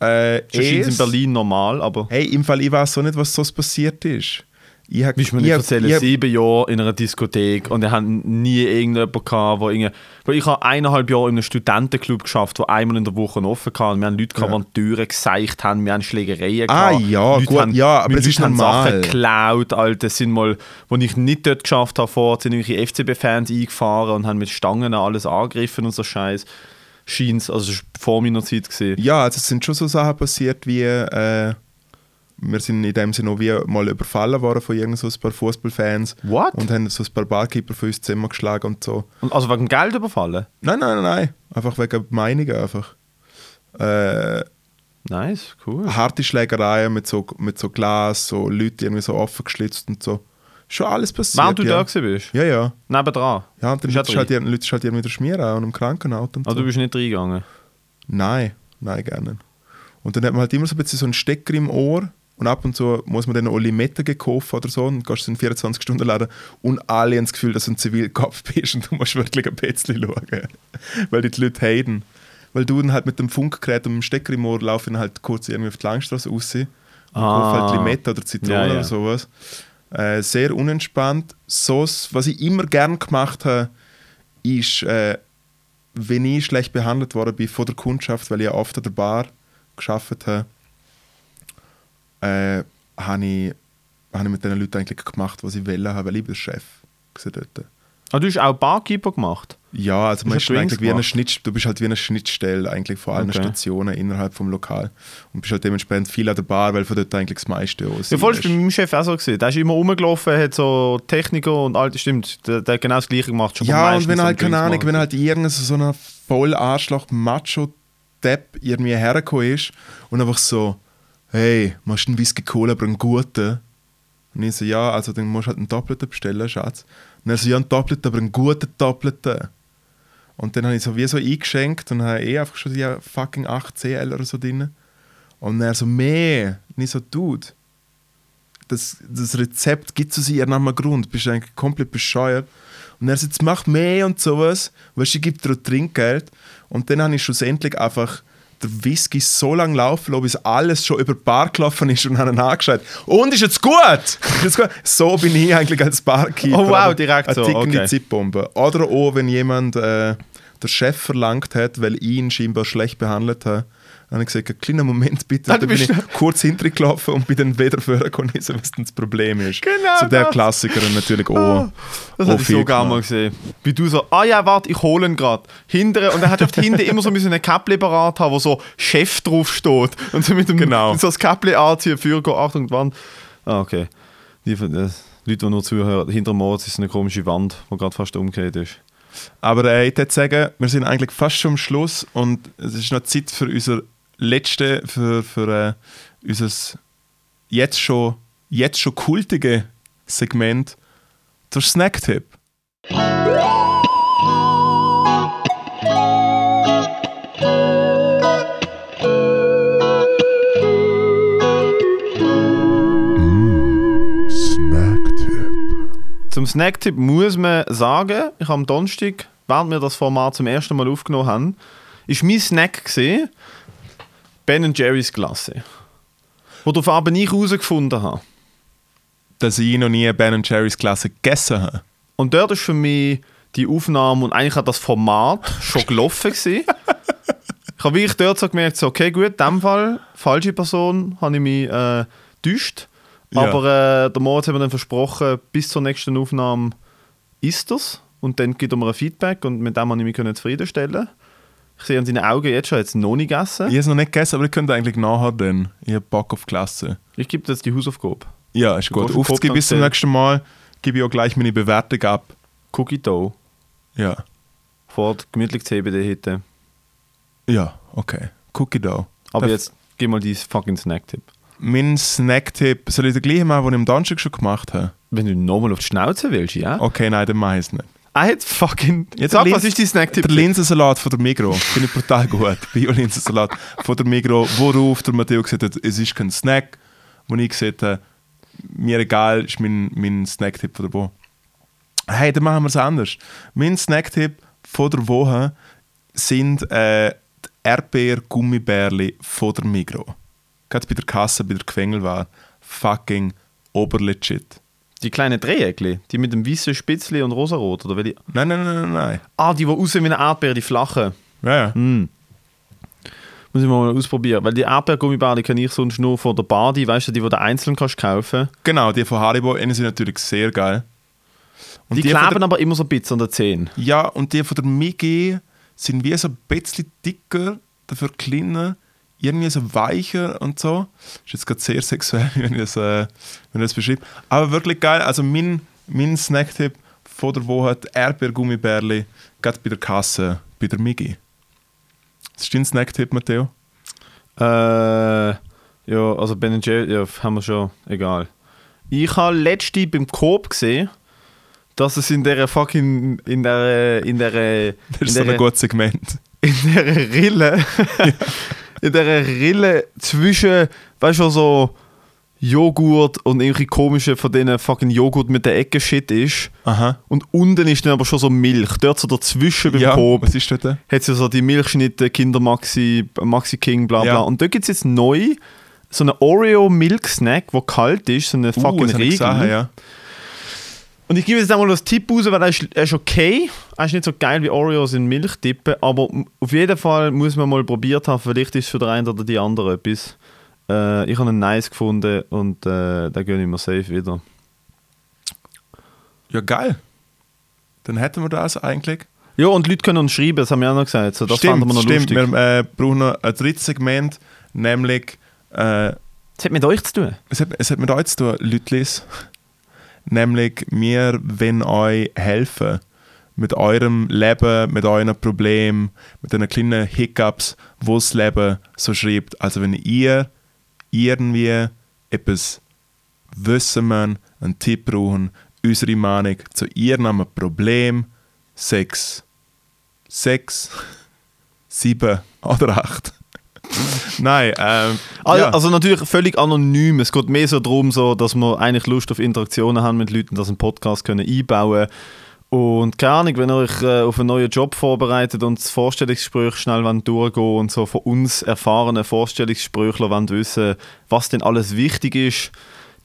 Äh, Das ist in Berlin normal, aber... Hey, im Fall, ich weiß so nicht, was sonst passiert ist. Ich hab, mir ich nicht erzählen, ich hab- sieben Jahre in einer Diskothek und ich hatte nie irgendjemanden gehabt, wo irgendwie, weil ich habe eineinhalb Jahre in einem Studentenclub geschafft, wo einmal in der Woche offen war und wir haben Leute gehabt, Ja. die Türen geseicht haben, wir haben Schlägereien Ah, gehabt. ja, Leute gut, haben, ja, aber es ist normal. Sachen geklaut, Alter, sind mal, wo ich nicht dort geschafft habe, vor, sind irgendwelche FCB-Fans eingefahren und haben mit Stangen alles angegriffen und so Scheiß. Scheint's, also das war vor meiner Zeit gesehen. Ja, also es sind schon so Sachen passiert wie, äh, wir sind in dem Sinne auch wie mal überfallen worden von irgend so ein paar Fußballfans. What? Und haben so ein paar Barkeeper für uns Zimmer geschlagen und so. Und also wegen Geld überfallen? Nein, nein, nein, nein. Einfach wegen Meinungen einfach. Äh, Nice, cool. harte Schlägereien mit so, mit so Glas, so Leute irgendwie so offen geschlitzt und so. Schon alles passiert. Während du ja. da gewesen bist? Ja, ja. Nebendran? Ja, und dann auch halt, Leute halt irgendwie der Schmier an und im Krankenauto und Also so. du bist nicht reingegangen? Nein, nein, gerne. nicht. Und dann hat man halt immer so ein bisschen so einen Stecker im Ohr und ab und zu muss man dann auch Limette gekauft oder so und gehst in 24 Stunden laden und alle haben das Gefühl, dass du ein Zivilkopf *laughs* bist und du musst wirklich ein bisschen schauen. Weil die, Leute haten. Weil du dann halt mit dem Funkgerät und dem Stecker im Ohr laufen halt kurz irgendwie auf die Langstrasse raus und Ah. kauf halt Limette oder Zitrone Ja, ja. oder sowas. Äh, sehr unentspannt. Sos, was ich immer gern gemacht habe, ist, äh, wenn ich schlecht behandelt worden bin von der Kundschaft, weil ich ja oft an der Bar geschafft habe, äh, habe ich, hab ich mit den Leuten eigentlich gemacht, was ich wollte, weil ich bin Chef dort. Ah, du hast auch Barkeeper gemacht? Ja, also man ist eigentlich wie eine? Schnitt, du bist halt wie eine Schnittstelle eigentlich von allen Okay. Stationen innerhalb vom Lokal und bist halt dementsprechend viel an der Bar, weil von dort eigentlich das meiste aus Ja, voll ist bei meinem Chef auch so gesehen. Der ist immer rumgelaufen, hat so Techniker und all stimmt, der, der hat genau das gleiche gemacht. Schon Ja, und wenn so halt, keine Ahnung, wenn halt irgendein so ein voll Arschloch Macho-Depp irgendwie hergekommen ist und einfach so, hey, machst du einen Whisky Cola, aber einen guten? Und ich so, ja, also dann musst du halt einen Doppelten bestellen, Schatz. Und er so, ja, einen Doppelten, aber einen guten Doppelten. Und dann habe ich so wie so eingeschenkt und habe eh einfach schon die fucking 8 CL oder so drin. Und er so, mehr. Und ich so, Dude, das, das Rezept gibt es aus irgendeinem Grund. Bist du eigentlich komplett bescheuert. Und er sagt, jetzt mach mehr und sowas. Weißt du, ich gebe dir Trinkgeld. Und dann habe ich schlussendlich einfach der Whisky so lange laufen bis alles schon über die Bar gelaufen ist und habe ihn angeschaut. Und ist jetzt gut? Ist gut? So bin ich eigentlich als Barkeeper. Oh, wow, direkt eine so, tickende okay. Zeitbombe. Oder auch, wenn jemand äh, der Chef verlangt hat, weil ich ihn scheinbar schlecht behandelt habe, dann habe ich gesagt, einen kleinen Moment bitte. Dann bin ich kurz hintergelaufen und bin dann wieder *laughs* vorgekommen, was denn das Problem ist. Genau So der das. Klassiker natürlich auch. Ah, Das hätte ich viel so gerne mal gesehen. Wie du so, ah ja, warte, ich hole ihn gerade. Hintere, und er hat oft hinten immer so ein Käppli parat haben, wo so Chef drauf steht. Und so mit dem Genau. so das Käppli anziehen, für Achtung, die Wand. Ah, okay. Die, von- äh, Leute, die nur zuhören, hinter dem Ort ist eine komische Wand, die gerade fast umgekehrt ist. Aber äh, ich würde sagen, wir sind eigentlich fast schon am Schluss und es ist noch Zeit für unser letzte, für, für äh, unser jetzt schon, jetzt schon kultige Segment, der Snack-Tipp. Zum Snacktipp muss man sagen, ich habe am Donnerstag, während wir das Format zum ersten Mal aufgenommen haben, ist mein Snack gesehen Ben Jerry's Glasse. Wo du aber nicht herausgefunden habe. Dass ich noch nie Ben Jerry's Klasse gegessen habe. Und dort ist für mich die Aufnahme und eigentlich hat das Format schon gelaufen gewesen. Ich habe wirklich dort so gemerkt, so, okay gut, in dem Fall, falsche Person, habe ich mich äh, getäuscht. Ja. Aber äh, der Moritz hat mir dann versprochen, bis zur nächsten Aufnahme ist das. Und dann gibt er mir ein Feedback und mit dem habe ich mich können zufriedenstellen Ich sehe an seinen Augen jetzt schon, jetzt noch nicht gegessen. Ich habe es noch nicht gegessen, aber ich könnte eigentlich nachher dann. Ich habe Bock auf Klasse. Ich gebe dir jetzt die Hausaufgabe. Ja, ist gut. gehst Aufzugeben bis zum nächsten Mal gebe ich auch gleich meine Bewertung ab. Cookie Dough. Ja. Vor der gemütlich CBD-Hitte. Ja, okay. Cookie Dough. Aber Darf- jetzt gib mal deinen fucking Snack-Tipp. Mein Snack-Tipp, soll ich den gleichen machen, den ich am Donnerstag schon gemacht habe? Wenn du nochmal auf die Schnauze willst, ja? Okay, nein, dann mache ich es nicht. Ah, jetzt fucking. Ja, Sag, was ist dein Snacktipp? Der Linsensalat von der Migros finde ich brutal gut. *laughs* Bio-Linsensalat von der Migros, worauf der Matteo gesagt hat, es ist kein Snack. Wo ich gesagt habe, mir egal, ist mein, mein Snacktipp von der Woche. Hey, dann machen wir es anders. Mein Snacktipp von der Woche sind äh, die Erdbeer-Gummibärli von der Migros. Gerade bei der Kasse, bei der Quengelware. Fucking oberlegit. Die kleinen Dreieckli, die mit dem weißen Spitzli und rosarot, oder welche? Nein, nein, nein, nein, nein. Ah, die, die aussehen wie eine Erdbeere, die flachen. Ja, ja. Muss ich mal ausprobieren. Weil die Erdbeergummibärli die kenne ich sonst nur von der Badi, weißt du, die, die du einzeln kannst kaufen. Genau, die von Haribo die sind natürlich sehr geil. Und Die, von kleben der, aber immer so ein bisschen an den Zähnen. Ja, und die von der Migi sind wie so ein bisschen dicker, dafür kleiner, irgendwie so weicher und so. Ist jetzt gerade sehr sexuell, *laughs* wenn ich das, äh, wenn ich das beschreibe. Aber wirklich geil. Also mein, mein Snacktipp von der Woche Erdbeergummibärli, gerade bei der Kasse, bei der Migi. Was ist dein Snacktipp, Matteo? Äh, ja, also Ben Jerry, ja, haben wir schon, egal. Ich habe letzte beim Coop gesehen, dass es in der fucking, in der, in der, *laughs* Das in ist so der, ein gutes Segment. *laughs* in der Rille, in der Rille zwischen, weißt du, so Joghurt und irgendwelche komische von denen fucking Joghurt mit der Ecke Shit ist. Aha. Und unten ist dann aber schon so Milch. Dort so dazwischen beim Ja, Coop was ist dort? hat es ja so die Milchschnitte, Kinder Maxi, Maxi King, bla bla. Ja. Und da gibt es jetzt neu so einen Oreo Milk Snack, der kalt ist, so eine Uh, fucking ich Riegel. gesehen, ja. Und ich gebe jetzt einmal als Tipp raus, weil er ist, er ist okay. Er ist nicht so geil wie Oreos in Milch tippen, aber auf jeden Fall muss man mal probiert haben. Vielleicht ist für den einen oder die andere etwas. Äh, ich habe einen nice gefunden und äh, den ich mir safe wieder. Ja, geil. dann hätten wir das eigentlich. Ja, und Leute können uns schreiben, das haben wir auch noch gesagt. So, das fanden wir noch stimmt. lustig. Wir äh, brauchen noch ein drittes Segment, nämlich äh, Das hat mit euch zu tun. es, hat, es hat mit euch zu tun, Lütlis. Nämlich, wir wollen euch helfen mit eurem Leben, mit euren Problemen, mit den kleinen Hiccups, wo das Leben so schreibt. Also wenn ihr irgendwie etwas wissen wollt, einen Tipp brauchen, unsere Meinung zu ihrem Problem, sechs, sechs, sieben oder acht. *laughs* Nein, ähm, Also, ja. also natürlich völlig anonym. Es geht mehr so darum, so, dass wir eigentlich Lust auf Interaktionen haben mit Leuten, dass einen Podcast können einbauen Und keine Ahnung, wenn ihr euch äh, auf einen neuen Job vorbereitet und das Vorstellungsgespräch schnell durchgehen und so von uns erfahrenen Vorstellungsgesprächler wollt wissen, was denn alles wichtig ist,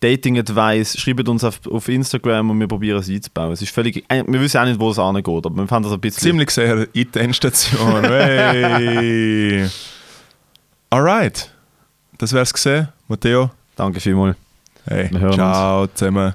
Dating Advice, schreibt uns auf, auf Instagram und wir probieren es einzubauen. Es ist völlig, äh, wir wissen auch nicht, wo es angeht, aber wir fanden das ein bisschen... Ziemlich sehr in die Endstation. *laughs* Hey. Alright. Das wär's gesehen. Matteo. Danke vielmals. Hey. Hören uns. Ciao zusammen.